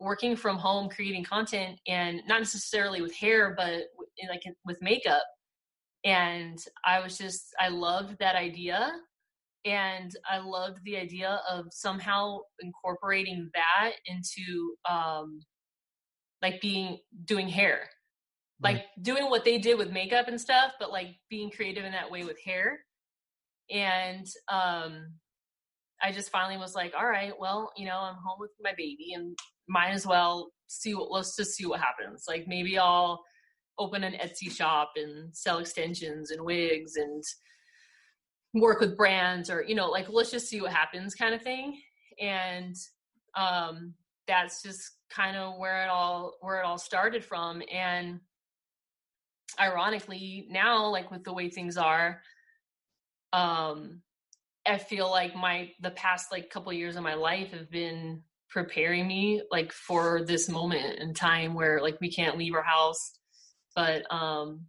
working from home, creating content, and not necessarily with hair, but like with makeup. And I was just, I loved that idea. And I loved the idea of somehow incorporating that into um, like being doing hair like doing what they did with makeup and stuff but like being creative in that way with hair and um i just finally was like all right well you know i'm home with my baby and might as well see what let's just see what happens. Like maybe i'll open an etsy shop and sell extensions and wigs and work with brands or you know like let's just see what happens kind of thing. And um that's just kind of where it all where it all started from. And ironically now like with the way things are um i feel like my the past like couple years of my life have been preparing me like for this moment in time where like we can't leave our house. But um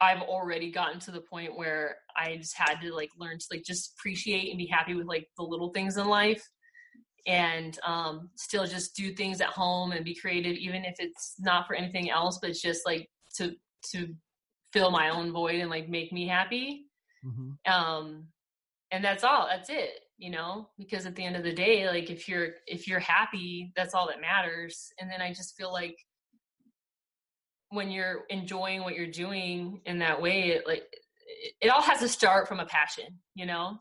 i've already gotten to the point where i just had to like learn to like just appreciate and be happy with like the little things in life and um still just do things at home and be creative even if it's not for anything else but it's just like to to fill my own void and like make me happy mm-hmm. um and that's all that's it you know because at the end of the day like if you're if you're happy that's all that matters and then i just feel like when you're enjoying what you're doing in that way it like it, it all has to start from a passion you know?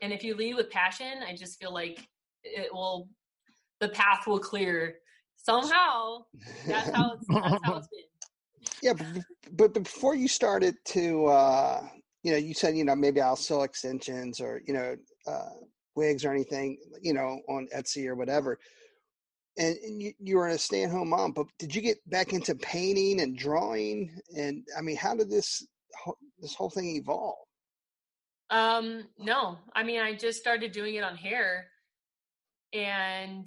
And if you lead with passion i just feel like it will the path will clear. Somehow that's how it's, that's how it's been. Yeah, but, but before you started to, uh, you know, you said, you know, maybe I'll sell extensions or, you know, uh, wigs or anything, you know, on Etsy or whatever. And, and you, you were a stay-at-home mom, but did you get back into painting and drawing? And I mean, how did this this whole thing evolve? Um, no, I mean, I just started doing it on hair, and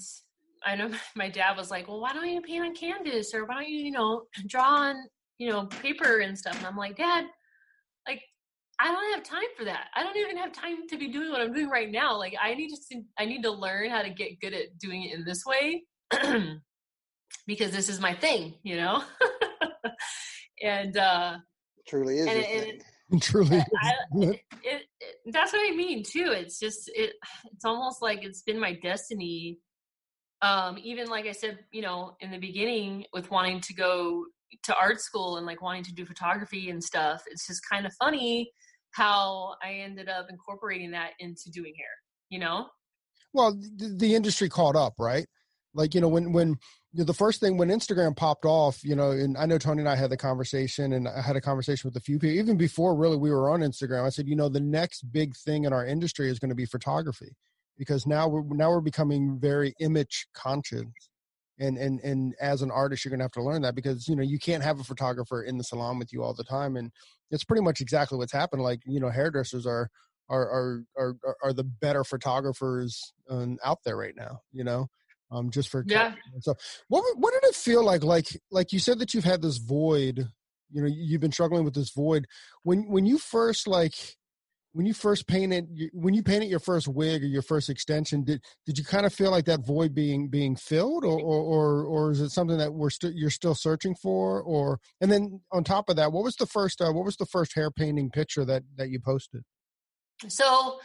I know my dad was like, "Well, why don't you paint on canvas, or why don't you, you know, draw on, you know, paper and stuff?" And I'm like, "Dad, I don't have time for that. I don't even have time to be doing what I'm doing right now. Like, I need to, I need to learn how to get good at doing it in this way, because this is my thing, you know." and uh, truly is. And, and it, truly I, it, it, that's what i mean too it's just it it's almost like it's been my destiny um, even like I said, you know, in the beginning with wanting to go to art school and like wanting to do photography and stuff, it's just kind of funny how I ended up incorporating that into doing hair, you know? Well, the, the industry caught up, right? Like, you know, when, when, you know, the first thing when Instagram popped off, you know, and I know Tony and I had the conversation, and I had a conversation with a few people even before really we were on Instagram. I said, you know, the next big thing in our industry is going to be photography because now we're now we're becoming very image conscious and and and as an artist you're going to have to learn that because you know you can't have a photographer in the salon with you all the time and it's pretty much exactly what's happened like you know hairdressers are are are are, are the better photographers um, out there right now you know um just for yeah. so what what did it feel like like like you said that you've had this void you know you've been struggling with this void. When when you first like when you first painted when you painted your first wig or your first extension did did you kind of feel like that void being being filled or or or, or is it something that we're still you're still searching for or and then on top of that what was the first uh, what was the first hair painting picture that that you posted? So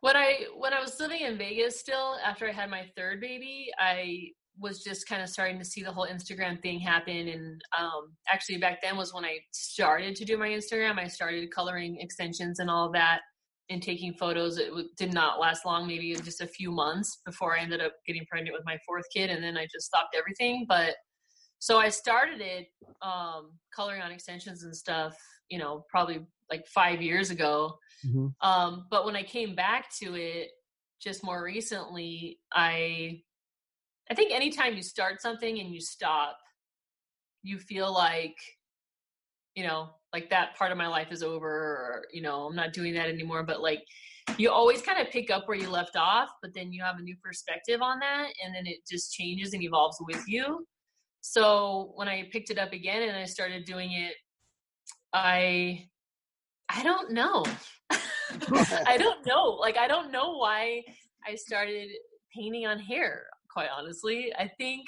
when i when i was living in vegas still after i had my third baby i was just kind of starting to see the whole Instagram thing happen. And um, actually, back then was when I started to do my Instagram. I started coloring extensions and all that and taking photos. It did not last long, maybe just a few months before I ended up getting pregnant with my fourth kid. And then I just stopped everything. But so I started it um, coloring on extensions and stuff, you know, probably like five years ago. Mm-hmm. Um, but when I came back to it just more recently, I I think anytime you start something and you stop, you feel like, you know, like that part of my life is over or, you know, I'm not doing that anymore. But like you always kind of pick up where you left off, but then you have a new perspective on that and then it just changes and evolves with you. So when I picked it up again and I started doing it, I I don't know. I don't know. Like I don't know why I started painting on hair, quite honestly. I think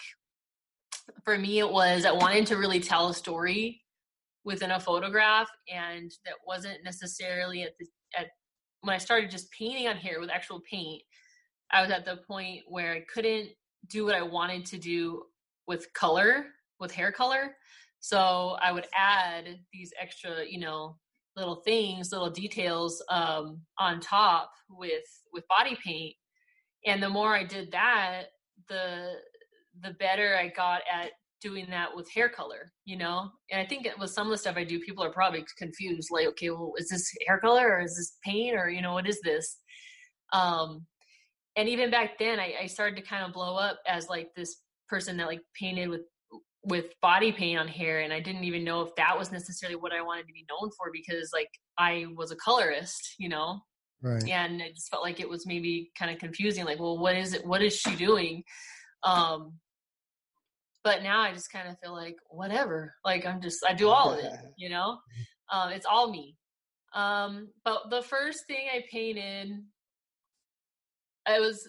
for me it was I wanted to really tell a story within a photograph and that wasn't necessarily at the at when I started just painting on hair with actual paint, I was at the point where I couldn't do what I wanted to do with color, with hair color. So I would add these extra, you know, little things, little details um, on top with with body paint. And the more I did that, the the better I got at doing that with hair color, you know? And I think with some of the stuff I do, people are probably confused, like, okay, well, is this hair color or is this paint or, you know, what is this? Um, and even back then I, I started to kind of blow up as like this person that like painted with with body paint on hair and i didn't even know if that was necessarily what i wanted to be known for because like i was a colorist you know right. and it just felt like it was maybe kind of confusing like well what is it what is she doing? Um but now i just kind of feel like whatever like i'm just i do all of it you know? Um it's all me. Um but the first thing i painted I was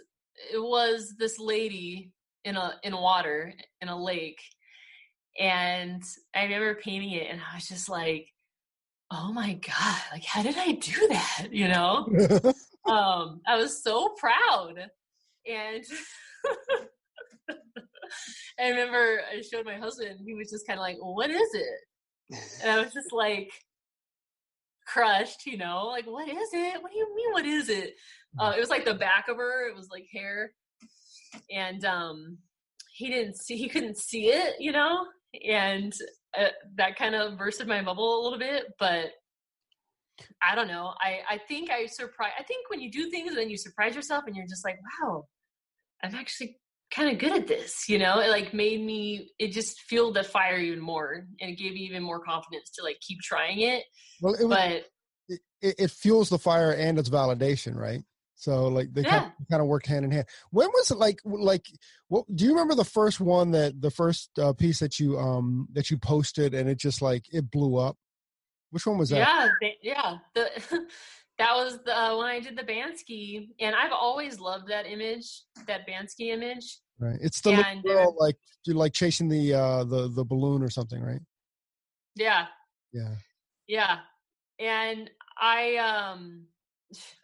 it was this lady in a in water in a lake and i remember painting it and i was just like oh my god like how did i do that you know? Um i was so proud. And i remember i showed my husband he was just kind of like what is it? And i was just like crushed you know like what is it? What do you mean what is it? Uh, it was like the back of her it was like hair. And um he didn't see he couldn't see it you know? And uh, that kind of bursted my bubble a little bit but i don't know. I i think i surprise i think when you do things and then you surprise yourself and you're just like wow i'm actually kind of good at this you know? It like made me it just fueled the fire even more and it gave me even more confidence to like keep trying it. Well it was, but it, it fuels the fire and it's validation right so like they Yeah. kind, of, kind of worked hand in hand. When was it like like what do you remember the first one that the first uh, piece that you um that you posted and it just like it blew up? Which one was that? Yeah, ba- yeah. The that was the uh, when I did the Banksy, and I've always loved that image, that Banksy image. Right. It's the And, girl like you're like chasing the uh the the balloon or something, right? Yeah, Yeah. yeah. And I um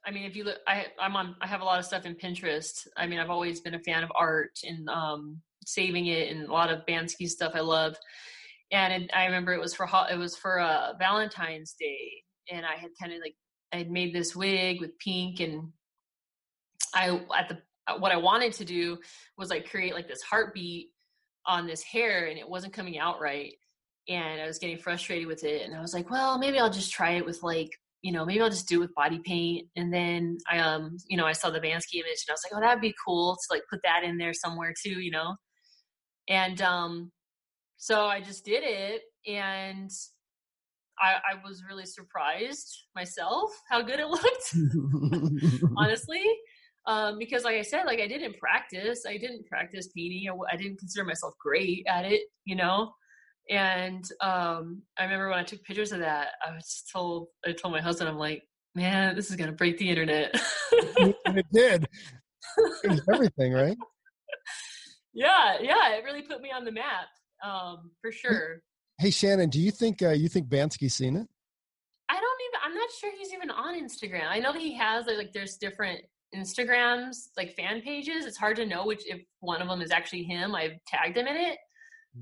I mean if you look I I'm on I have a lot of stuff in Pinterest. I mean I've always been a fan of art and um saving it and a lot of Banksy stuff I love. And it, I remember it was for it was for uh Valentine's Day and I had kind of like I had made this wig with pink and I at the what I wanted to do was like create like this heartbeat on this hair and it wasn't coming out right and I was getting frustrated with it and I was like well maybe I'll just try it with like you know maybe I'll just do it with body paint. And then I um you know I saw the Banksy image and I was like oh that'd be cool to like put that in there somewhere too you know? And um so I just did it and I, I was really surprised myself how good it looked honestly. Um, because like i said like i didn't practice i didn't practice painting I, I didn't consider myself great at it you know and um, i remember when i took pictures of that i was told i told my husband i'm like man this is gonna break the internet and it did. It was everything, right? yeah yeah it really put me on the map um, for sure Hey Shannon, do you think uh, you think Banksy's seen it? I don't even. I'm not sure he's even on Instagram. I know that he has like, like there's different Instagrams like fan pages. It's hard to know which if one of them is actually him. I've tagged him in it.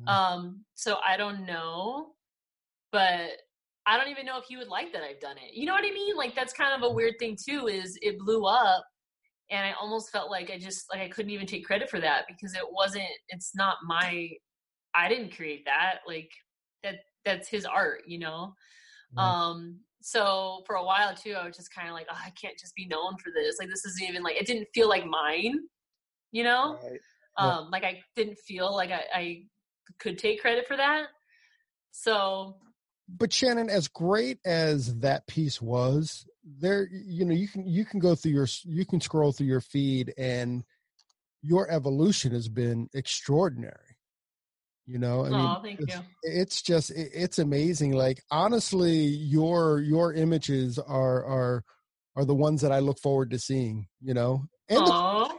Um, so I don't know, but I don't even know if he would like that I've done it. You know what I mean? Like that's kind of a weird thing too. Is it blew up, and I almost felt like I just like I couldn't even take credit for that because it wasn't. It's not my. I didn't create that. Like that. That's his art. You know. Right. Um, so for a while too, I was just kind of like, oh, I can't just be known for this. Like this isn't even like it didn't feel like mine, you know. Right. Yeah. Um, like I didn't feel like I, I could take credit for that. So but Shannon, as great as that piece was, there you know you can you can go through your you can scroll through your feed and your evolution has been extraordinary. you know i mean thank it's, you. it's just it's amazing like honestly your your images are are are the ones that i look forward to seeing you know and the,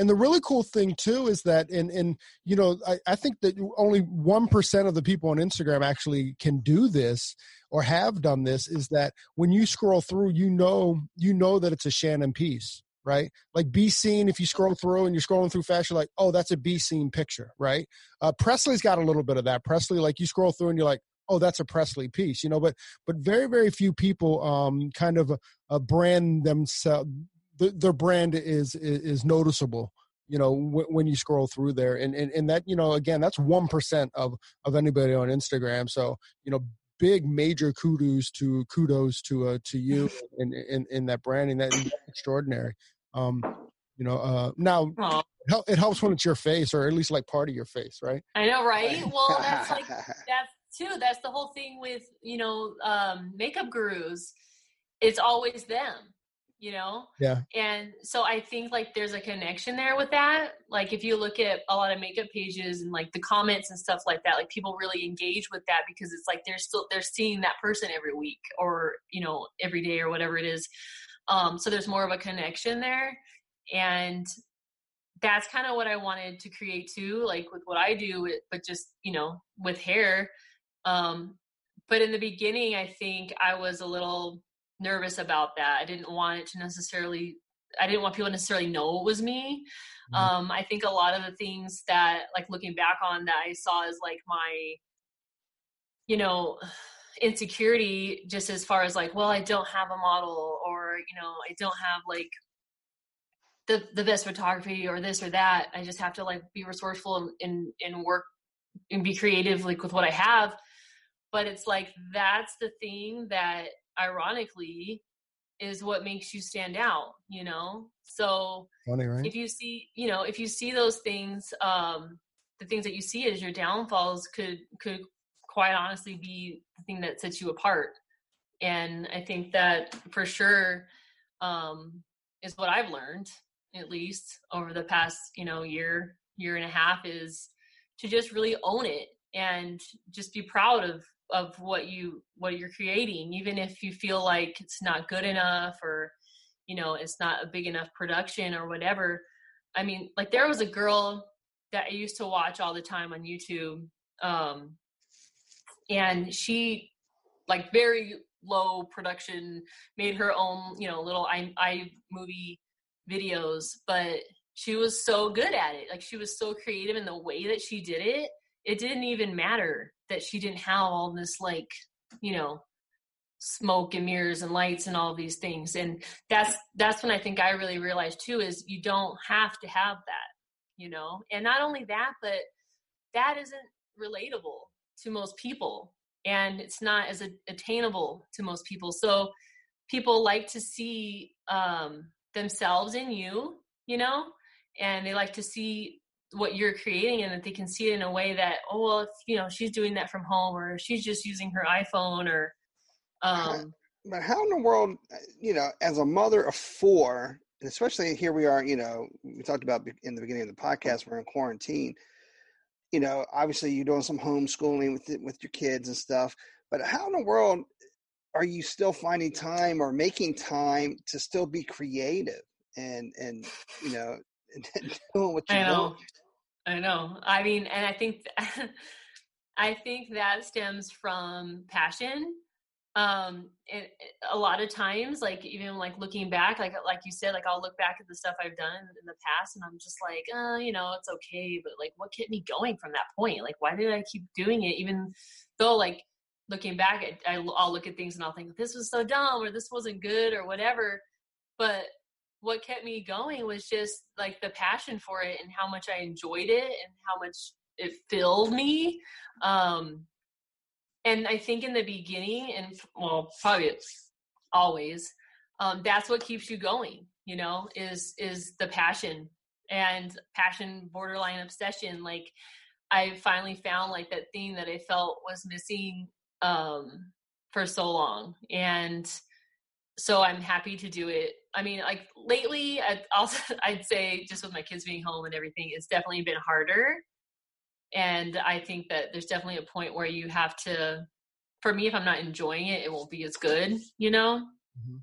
and the really cool thing too is that and and you know I, I think that only one percent of the people on instagram actually can do this or have done this is that when you scroll through you know you know that it's a shannon piece right? Like be seen. If you scroll through and you're scrolling through fast, you're like, oh, that's a be seen picture, right? Uh, Presley's got a little bit of that. Presley, like you scroll through and you're like, oh, that's a Presley piece, you know. But but very very few people um, kind of uh, brand themselves. The, their brand is, is, is noticeable you know w- when you scroll through there and, and and that you know again that's 1% of of anybody on instagram so you know big major kudos to kudos to uh, to you in, in in that branding that extraordinary. Um you know uh now it helps when it's your face or at least like part of your face right? I know right? Well that's like that's too that's the whole thing with you know um makeup gurus. It's always them you know? Yeah. And so i think like there's a connection there with that. Like if you look at a lot of makeup pages and like the comments and stuff like that like people really engage with that because it's like they're still they're seeing that person every week or you know every day or whatever it is. Um so there's more of a connection there. And that's kind of what i wanted to create too like with what i do but just you know with hair. Um but in the beginning i think i was a little nervous about that. I didn't want it to necessarily I didn't want people to necessarily know it was me. Mm-hmm. Um, I think a lot of the things that, like looking back on, that I saw as like my, you know, insecurity, just as far as like, well, I don't have a model, or you know, I don't have like the the best photography, or this or that. I just have to like be resourceful and and work and be creative, like with what I have. But it's like that's the thing that ironically is what makes you stand out you know so Funny, right? if you see you know if you see those things um the things that you see as your downfalls could could quite honestly be the thing that sets you apart and i think that for sure um is what i've learned at least over the past you know year year and a half is to just really own it and just be proud of of what you what you're creating even if you feel like it's not good enough or you know it's not a big enough production or whatever. I mean like there was a girl that i used to watch all the time on youtube um and she like very low production made her own you know little i i movie videos but she was so good at it. Like she was so creative in the way that she did it it didn't even matter that she didn't have all this like you know smoke and mirrors and lights and all these things. And that's that's when i think i really realized too is you don't have to have that you know? And not only that but that isn't relatable to most people. And it's not as attainable to most people. So people like to see um, themselves in you you know? And they like to see what you're creating and that they can see it in a way that oh well you know she's doing that from home or she's just using her iphone or um but how in the world uh, you know as a mother of four and especially here we are you know we talked about in the beginning of the podcast we're in quarantine you know obviously you're doing some homeschooling with with your kids and stuff but how in the world are you still finding time or making time to still be creative and and you know doing what you I know. I know. I mean, and I think I think that stems from passion. Um, a lot of times, like even like looking back, like like you said, like I'll look back at the stuff I've done in the past, and I'm just like, uh, you know, it's okay, but like, what kept me going from that point? Like, why did I keep doing it, even though like looking back, I, I'll look at things and I'll think this was so dumb or this wasn't good or whatever. But what kept me going was just like the passion for it and how much I enjoyed it and how much it filled me. Um, and I think in the beginning, and well, probably always, um, that's what keeps you going. You know, is is the passion and passion, borderline obsession. Like I finally found like that thing that I felt was missing um, for so long, and so I'm happy to do it. I mean, like lately, I'd, also, I'd say just with my kids being home and everything, it's definitely been harder. and I think that there's definitely a point where you have to. For me, if I'm not enjoying it, it won't be as good, you know. Mm-hmm.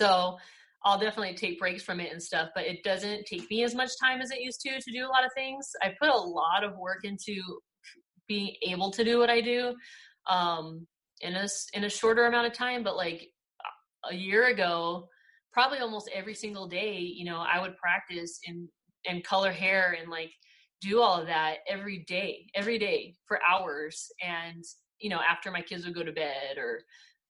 So I'll definitely take breaks from it and stuff, but it doesn't take me as much time as it used to to do a lot of things. I put a lot of work into being able to do what I do um, in a in a shorter amount of time. But like a year ago, probably almost every single day, you know, I would practice and and color hair and like do all of that every day, every day for hours. And you know, after my kids would go to bed or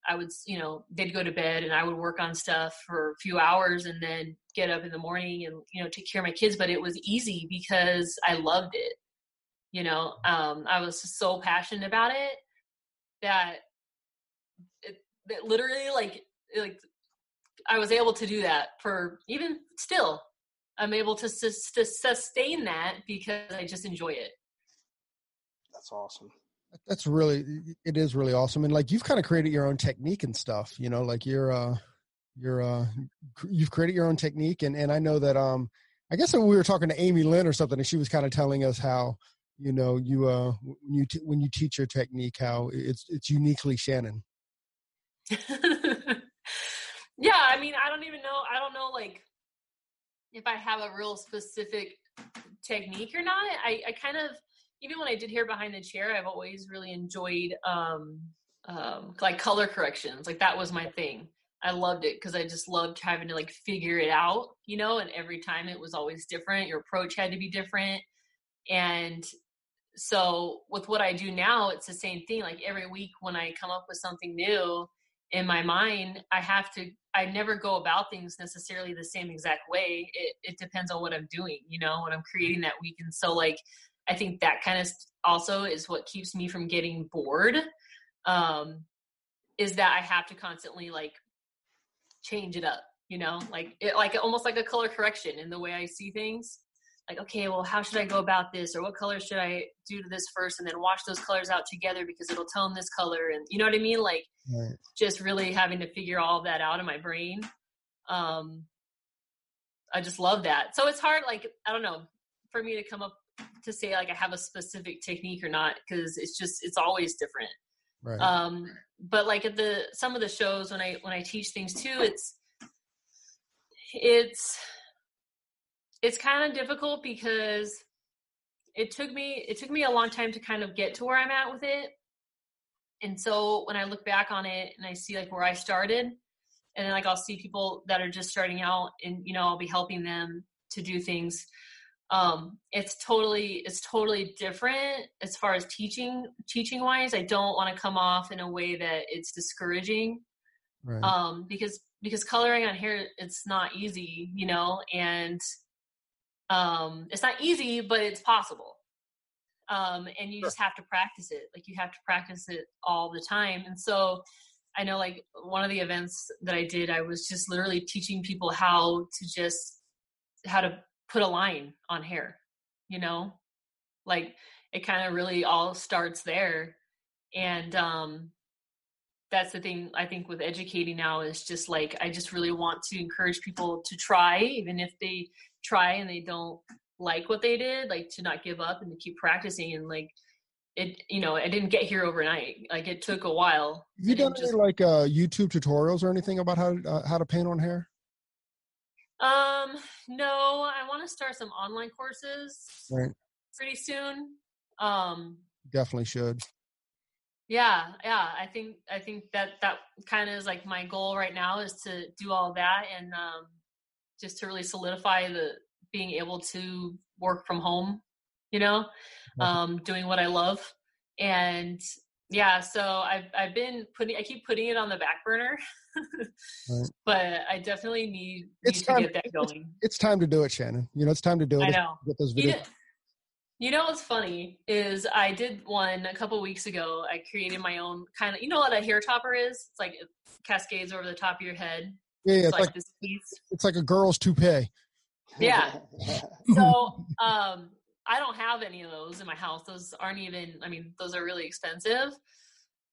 I would, you know, they'd go to bed and I would work on stuff for a few hours and then get up in the morning and, you know, take care of my kids. But it was easy because I loved it. You know, um, I was so passionate about it that it, it literally like, like I was able to do that for even still, I'm able to, to sustain that because I just enjoy it. That's awesome. That's really it is really awesome. And like you've kind of created your own technique and stuff you know like you're uh you're uh you've created your own technique. And and i know that um i guess when we were talking to amy lynn or something and she was kind of telling us how you know you uh when you t- when you teach your technique how it's it's uniquely shannon yeah i mean i don't even know i don't know like if i have a real specific technique or not i i kind of even when I did hair behind the chair, I've always really enjoyed um, um, like color corrections. Like that was my thing. I loved it because I just loved having to like figure it out, you know, and every time it was always different. Your approach had to be different. And so with what I do now, it's the same thing. Like every week when I come up with something new in my mind, I have to, I never go about things necessarily the same exact way. It, it depends on what I'm doing, you know, what I'm creating that week. And so like I think that kind of also is what keeps me from getting bored. Um, is that I have to constantly like change it up, you know, like it, like almost like a color correction in the way I see things. Like, okay, well, how should I go about this, or what color should I do to this first, and then wash those colors out together because it'll tone this color, and you know what I mean? Like, right. just really having to figure all that out in my brain. Um, I just love that. So it's hard, like I don't know, for me to come up to say like I have a specific technique or not because it's just it's always different. Right. Um, but like at the some of the shows when I when I teach things too, it's it's it's kind of difficult because it took me it took me a long time to kind of get to where I'm at with it. And so when I look back on it and I see like where I started, and then like I'll see people that are just starting out and you know I'll be helping them to do things um it's totally it's totally different as far as teaching teaching wise i don't want to come off in a way that it's discouraging right. um because because coloring on hair it's not easy you know and um it's not easy but it's possible um and you sure. just have to practice it like you have to practice it all the time and so i know like one of the events that i did i was just literally teaching people how to just how to put a line on hair, you know? Like it kind of really all starts there. And um that's the thing I think with educating now is just like I just really want to encourage people to try even if they try and they don't like what they did, like to not give up and to keep practicing and like it you know i didn't get here overnight like it took a while have you done just, any like uh youtube tutorials or anything about how uh, how to paint on hair um, no, I want to start some online courses right. pretty soon. Um, definitely should. Yeah, yeah. I think I think that that kind of is like my goal right now is to do all that and um, just to really solidify the being able to work from home. You know, um, doing what I love. And yeah so i've i've been putting i keep putting it on the back burner right. but i definitely need, it's need time, to get that going. it's, it's, time to do it shannon. You know it's time to do it i know. get those videos. you know, you know what's funny is i did one a couple weeks ago. I created my own kind of you know what a hair topper is? It's like it cascades over the top of your head yeah, yeah it's, like, like this piece it's like a girl's toupee yeah so um I don't have any of those in my house. Those aren't even, I mean, those are really expensive.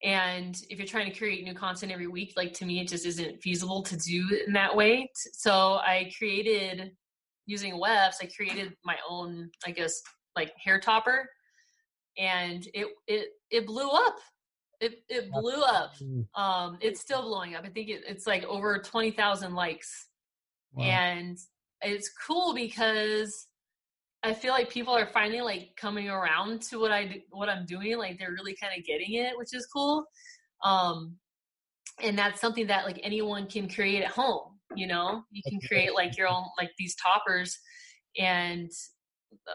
And if you're trying to create new content every week, like to me, it just isn't feasible to do in that way. So I created, using Wefts, I created my own, I guess, like hair topper. and it it it blew up. It it blew up. Um, it's still blowing up. I think it, it's like over twenty thousand likes, wow. and it's cool because I feel like people are finally like coming around to what I do, what I'm doing. Like they're really kind of getting it, which is cool. Um, and that's something that like anyone can create at home. You know, you can create like your own like these toppers, and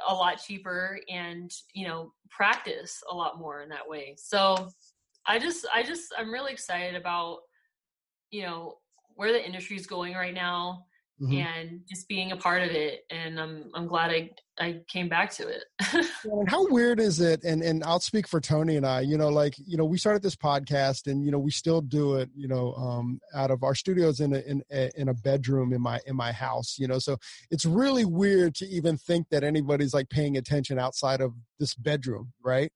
a lot cheaper, and you know, practice a lot more in that way. So, I just, I just, I'm really excited about you know where the industry is going right now mm-hmm. and just being a part of it. And I'm I'm glad I I came back to it. and how weird is it? And and I'll speak for Tony and I. You know, like you know, we started this podcast, and you know, we still do it. You know, um, out of our studios in a, in a, in a bedroom in my in my house. You know, so it's really weird to even think that anybody's like paying attention outside of this bedroom, right?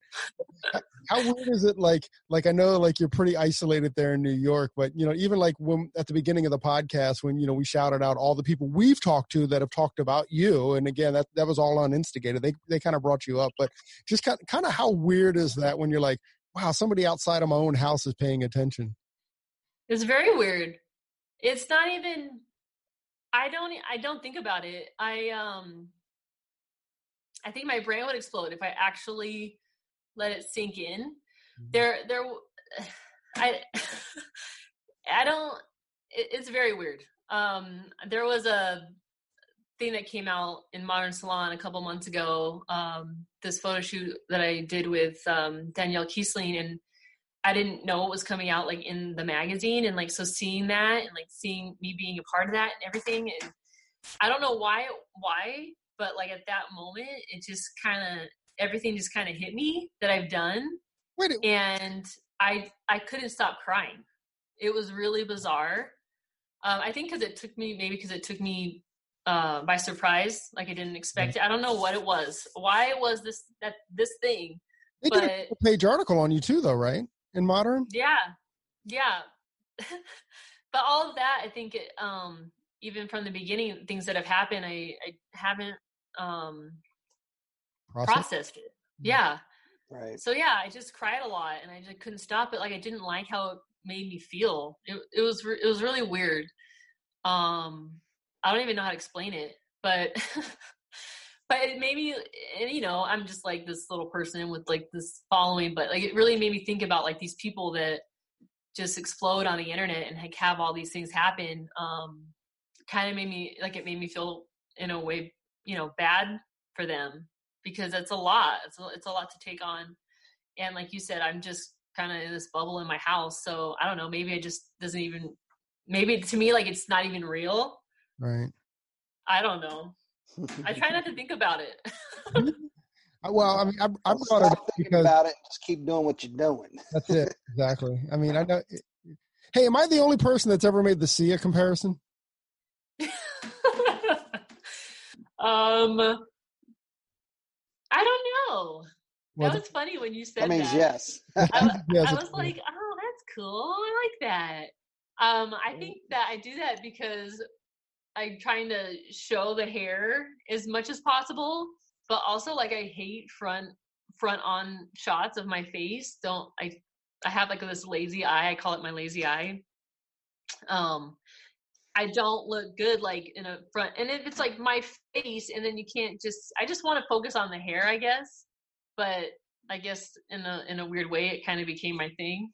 how weird is it like like i know like you're pretty isolated there in new york but you know even like when at the beginning of the podcast when you know we shouted out all the people we've talked to that have talked about you and again that that was all on instigated they they kind of brought you up but just kind, kind of how weird is that when you're like wow somebody outside of my own house is paying attention it's very weird it's not even i don't i don't think about it i um i think my brain would explode if i actually let it sink in. Mm-hmm. There, there, I, I don't. It, it's very weird. Um, there was a thing that came out in Modern Salon a couple months ago. Um, this photo shoot that I did with um, Danielle Kiesling, and I didn't know what was coming out like in the magazine, and like so seeing that and like seeing me being a part of that and everything, and I don't know why, why, but like at that moment, it just kind of everything just kind of hit me that I've done. Wait, and I I couldn't stop crying. It was really bizarre. Um, I think because it took me maybe because it took me uh, by surprise, like I didn't expect it. I don't know what it was, why it was this that this thing. They but, did a page article on you too, though, right? In Modern. Yeah, yeah. but all of that, I think, it, um, even from the beginning, things that have happened, I I haven't um Process? processed it. Yeah. Right. So yeah, I just cried a lot, and I just couldn't stop it. Like I didn't like how it made me feel. It it was it was really weird. Um, I don't even know how to explain it, but but it made me. And you know, I'm just like this little person with like this following, but like it really made me think about like these people that just explode on the internet and like have all these things happen. Um, kind of made me like it made me feel in a way, you know, bad for them because it's a lot. It's a, it's a lot to take on. And like you said, I'm just kind of in this bubble in my house. So I don't know. Maybe it just doesn't even. Maybe to me, like it's not even real. Right. I don't know. I try not to think about it. well, I mean, I, I brought it because about it. Just keep doing what you're doing. that's it. Exactly. I mean, I know. Hey, am I the only person that's ever made the Sia comparison? um, I don't know. Well, that was funny when you said that. Means that. yes. I, yes. I was like, oh, that's cool. I like that. Um, I think that I do that because I'm trying to show the hair as much as possible, but also like I hate front front on shots of my face. Don't I? I have like this lazy eye. I call it my lazy eye. Um, I don't look good like in a front. And if it's like my face, and then you can't just. I just want to focus on the hair, I guess. But I guess in a in a weird way, it kind of became my thing.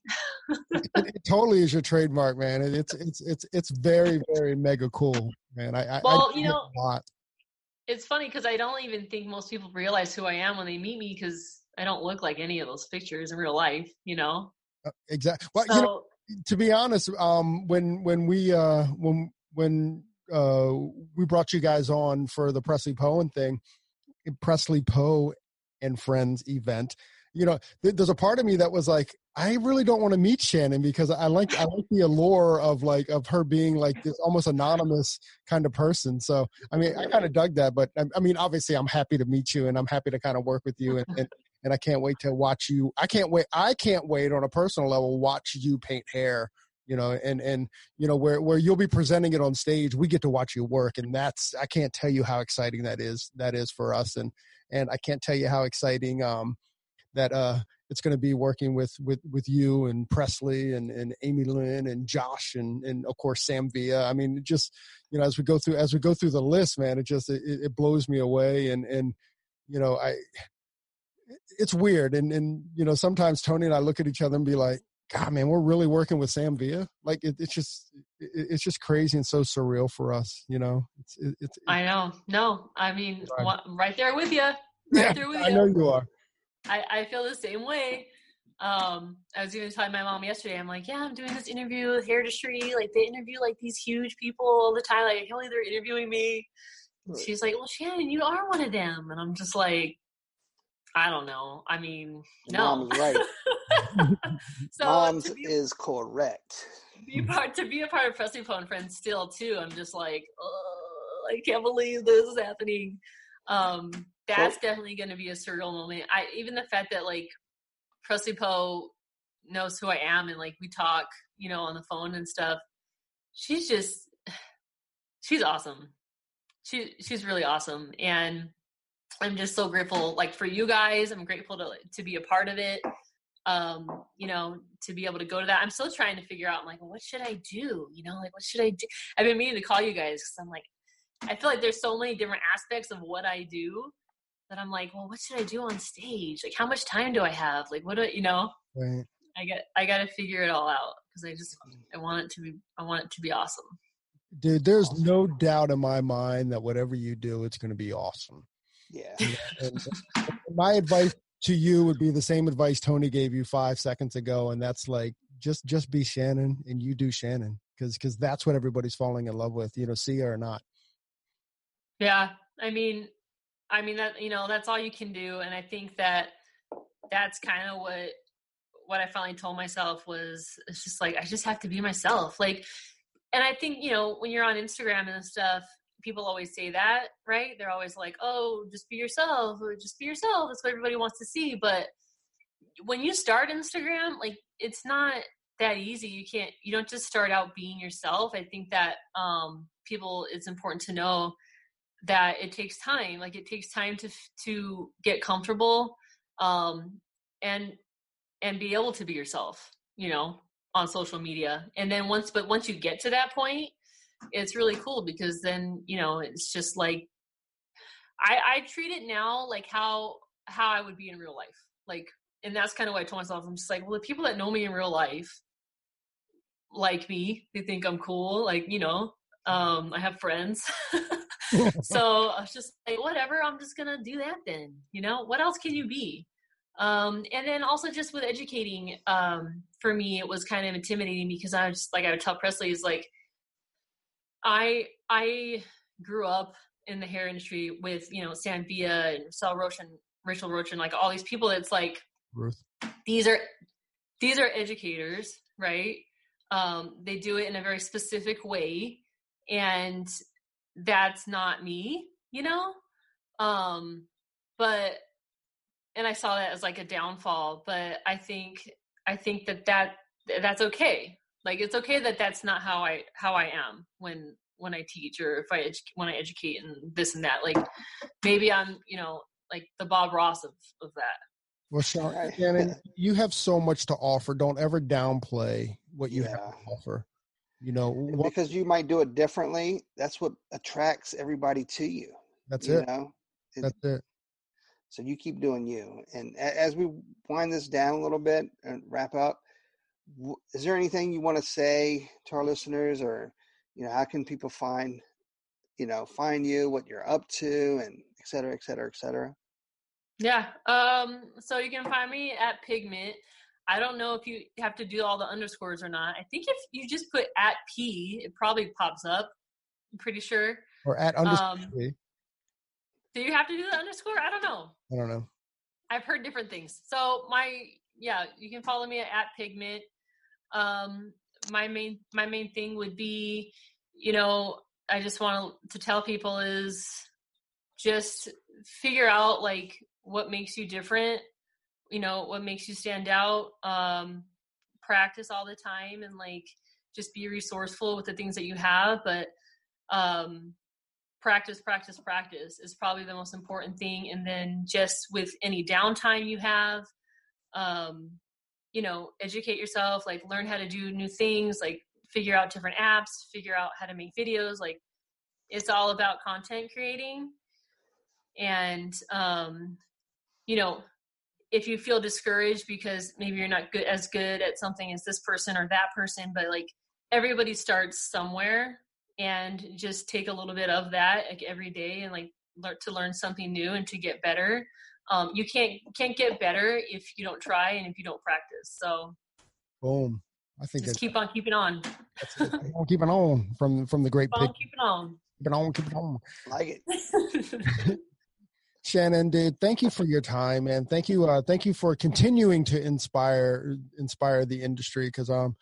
it, it, totally is your trademark, man. It, it's it's it's it's very very mega cool, man. I well, I you know. It's funny because I don't even think most people realize who I am when they meet me because I don't look like any of those pictures in real life. You know. Uh, exactly. Well, so, you know, to be honest, um, when when we uh, when when uh, we brought you guys on for the Presley Poe thing, Presley Poe and Friends event, you know, th- there's a part of me that was like, I really don't want to meet Shannon because I like I like the allure of like of her being like this almost anonymous kind of person. So I mean, I kind of dug that. But I, I, mean, obviously, I'm happy to meet you and I'm happy to kind of work with you and, and and I can't wait to watch you. I can't wait. I can't wait on a personal level watch you paint hair. You know, and and you know where where you'll be presenting it on stage, we get to watch you work, and that's I can't tell you how exciting that is. That is for us, and and I can't tell you how exciting um that uh it's going to be working with with with you and Presley and and Amy Lynn and Josh and and of course Sam Villa. I mean, just you know, as we go through as we go through the list, man, it just it, it blows me away. And and you know, I it's weird. And and you know, sometimes Tony and I look at each other and be like, God, man, we're really working with Sam Villa. Like it, it's just it, it's just crazy and so surreal for us. You know, it's it, it's. I know. No, I mean, right, right there with you. Right yeah, there with I you. know you are. I, I feel the same way. Um, I was even telling my mom yesterday, I'm like, yeah, I'm doing this interview with Hairdustry. Like they interview like these huge people all the time. Like I can't believe they're interviewing me. Right. She's like, well, Shannon, you are one of them. And I'm just like, I don't know. I mean, no. Mom's right. so Mom's be, is correct. Be part to be a part of Poe and Friends still too. I'm just like, oh, I can't believe this is happening. Um, that's definitely going to be a surreal moment. I even the fact that like Presley Poe knows who I am and like we talk, you know, on the phone and stuff. She's just she's awesome. She she's really awesome and I'm just so grateful like for you guys. I'm grateful to to be a part of it. Um, you know, to be able to go to that. I'm still trying to figure out I'm like, what should I do? You know, like what should I do? I've been meaning to call you guys cuz I'm like I feel like there's so many different aspects of what I do that I'm like, well, what should I do on stage? Like, how much time do I have? Like, what do you know? Right. I get, I got to figure it all out because I just, I want it to be, I want it to be awesome. Dude, there's awesome. no doubt in my mind that whatever you do, it's going to be awesome. Yeah. and, and my advice to you would be the same advice Tony gave you five seconds ago, and that's like, just, just be Shannon, and you do Shannon, because, because that's what everybody's falling in love with. You know, see her or not. Yeah, I mean, I mean that you know that's all you can do, and I think that that's kind of what what I finally told myself was it's just like I just have to be myself. Like, and I think you know when you're on Instagram and stuff, people always say that, right? They're always like, "Oh, just be yourself," "Just be yourself." That's what everybody wants to see. But when you start Instagram, like it's not that easy. You can't. You don't just start out being yourself. I think that um, people. It's important to know that it takes time like it takes time to to get comfortable um and and be able to be yourself you know on social media. And then once but once you get to that point it's really cool because then you know it's just like i i treat it now like how how i would be in real life. Like and that's kind of what i told myself i'm just like well the people that know me in real life like me they think i'm cool like you know um i have friends so I was just like, whatever, I'm just gonna do that then. You know, what else can you be? Um, and then also just with educating, um, for me, it was kind of intimidating because I was just, like I would tell Presley is like, I I grew up in the hair industry with you know Sam Villa and Sal Roach and Rachel Roach and like all these people. It's like Ruth. these are these are educators, right? Um, they do it in a very specific way, and that's not me, you know? Um, but, and I saw that as like a downfall, but I think, I think that that, that's okay. Like, it's okay that that's not how I, how I am when, when I teach or if I, edu- when I educate and this and that, like maybe I'm, you know, like the Bob Ross of, of that. Well, Shannon, you have so much to offer. Don't ever downplay what you yeah. have to offer you know what, because you might do it differently that's what attracts everybody to you that's you it. know? That's it. So you keep doing you and as we wind this down a little bit and wrap up is there anything you want to say to our listeners or you know how can people find you know find you what you're up to and et cetera et cetera et cetera? Yeah um so you can find me at pigment I don't know if you have to do all the underscores or not. I think if you just put at P, it probably pops up. I'm pretty sure. Or at underscore. Um, do you have to do the underscore? I don't know. I don't know. I've heard different things. So my yeah, you can follow me at, at Pigment. Um, my main my main thing would be, you know, I just want to tell people is just figure out like what makes you different you know what makes you stand out um practice all the time and like just be resourceful with the things that you have but um practice practice practice is probably the most important thing and then just with any downtime you have um, you know, educate yourself, like learn how to do new things, like figure out different apps, figure out how to make videos. Like it's all about content creating. And, um, you know, if you feel discouraged because maybe you're not good as good at something as this person or that person, but like everybody starts somewhere and just take a little bit of that like every day and like learn to learn something new and to get better. Um, you can't can't get better if you don't try and if you don't practice. So, boom. I think just keep on keeping on. Keep on keeping on from from the great keep on keeping on. Keep on, keep on. Like it. Shannon, dude, thank you for your time, and thank you, uh, thank you for continuing to inspire inspire the industry because um,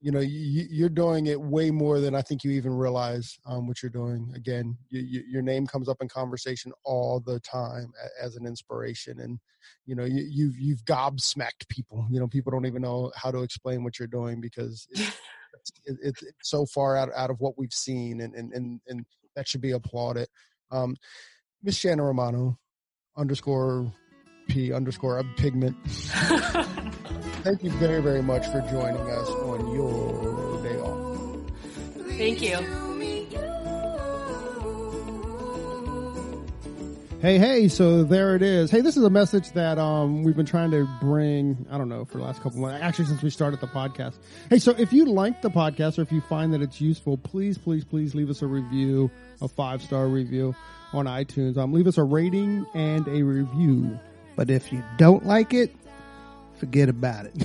you know, you, you're doing it way more than I think you even realize um, what you're doing. Again, you, you, your name comes up in conversation all the time as an inspiration, and you know, you, you've you've gobsmacked people. You know, people don't even know how to explain what you're doing because it's, it's, it's so far out out of what we've seen, and and and, and that should be applauded. Um, Miss Shannon Romano, underscore P underscore a pigment. Thank you very, very much for joining us on your day off. Thank you. Hey, hey, so there it is. Hey, this is a message that um, we've been trying to bring, I don't know, for the last couple months, actually since we started the podcast. Hey, so if you like the podcast or if you find that it's useful, please, please, please leave us a review, a five star review on iTunes. Um, leave us a rating and a review. But if you don't like it, forget about it.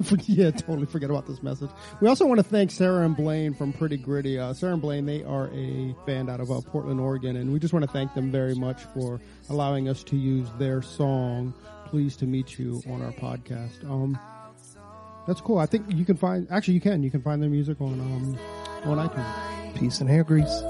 yeah, totally forget about this message. We also want to thank Sarah and Blaine from Pretty Gritty. Uh, Sarah and Blaine, they are a band out of uh, Portland, Oregon, and we just want to thank them very much for allowing us to use their song "Pleased to Meet You" on our podcast. Um, that's cool. I think you can find. Actually, you can. You can find their music on um, on iTunes. Peace and hair grease.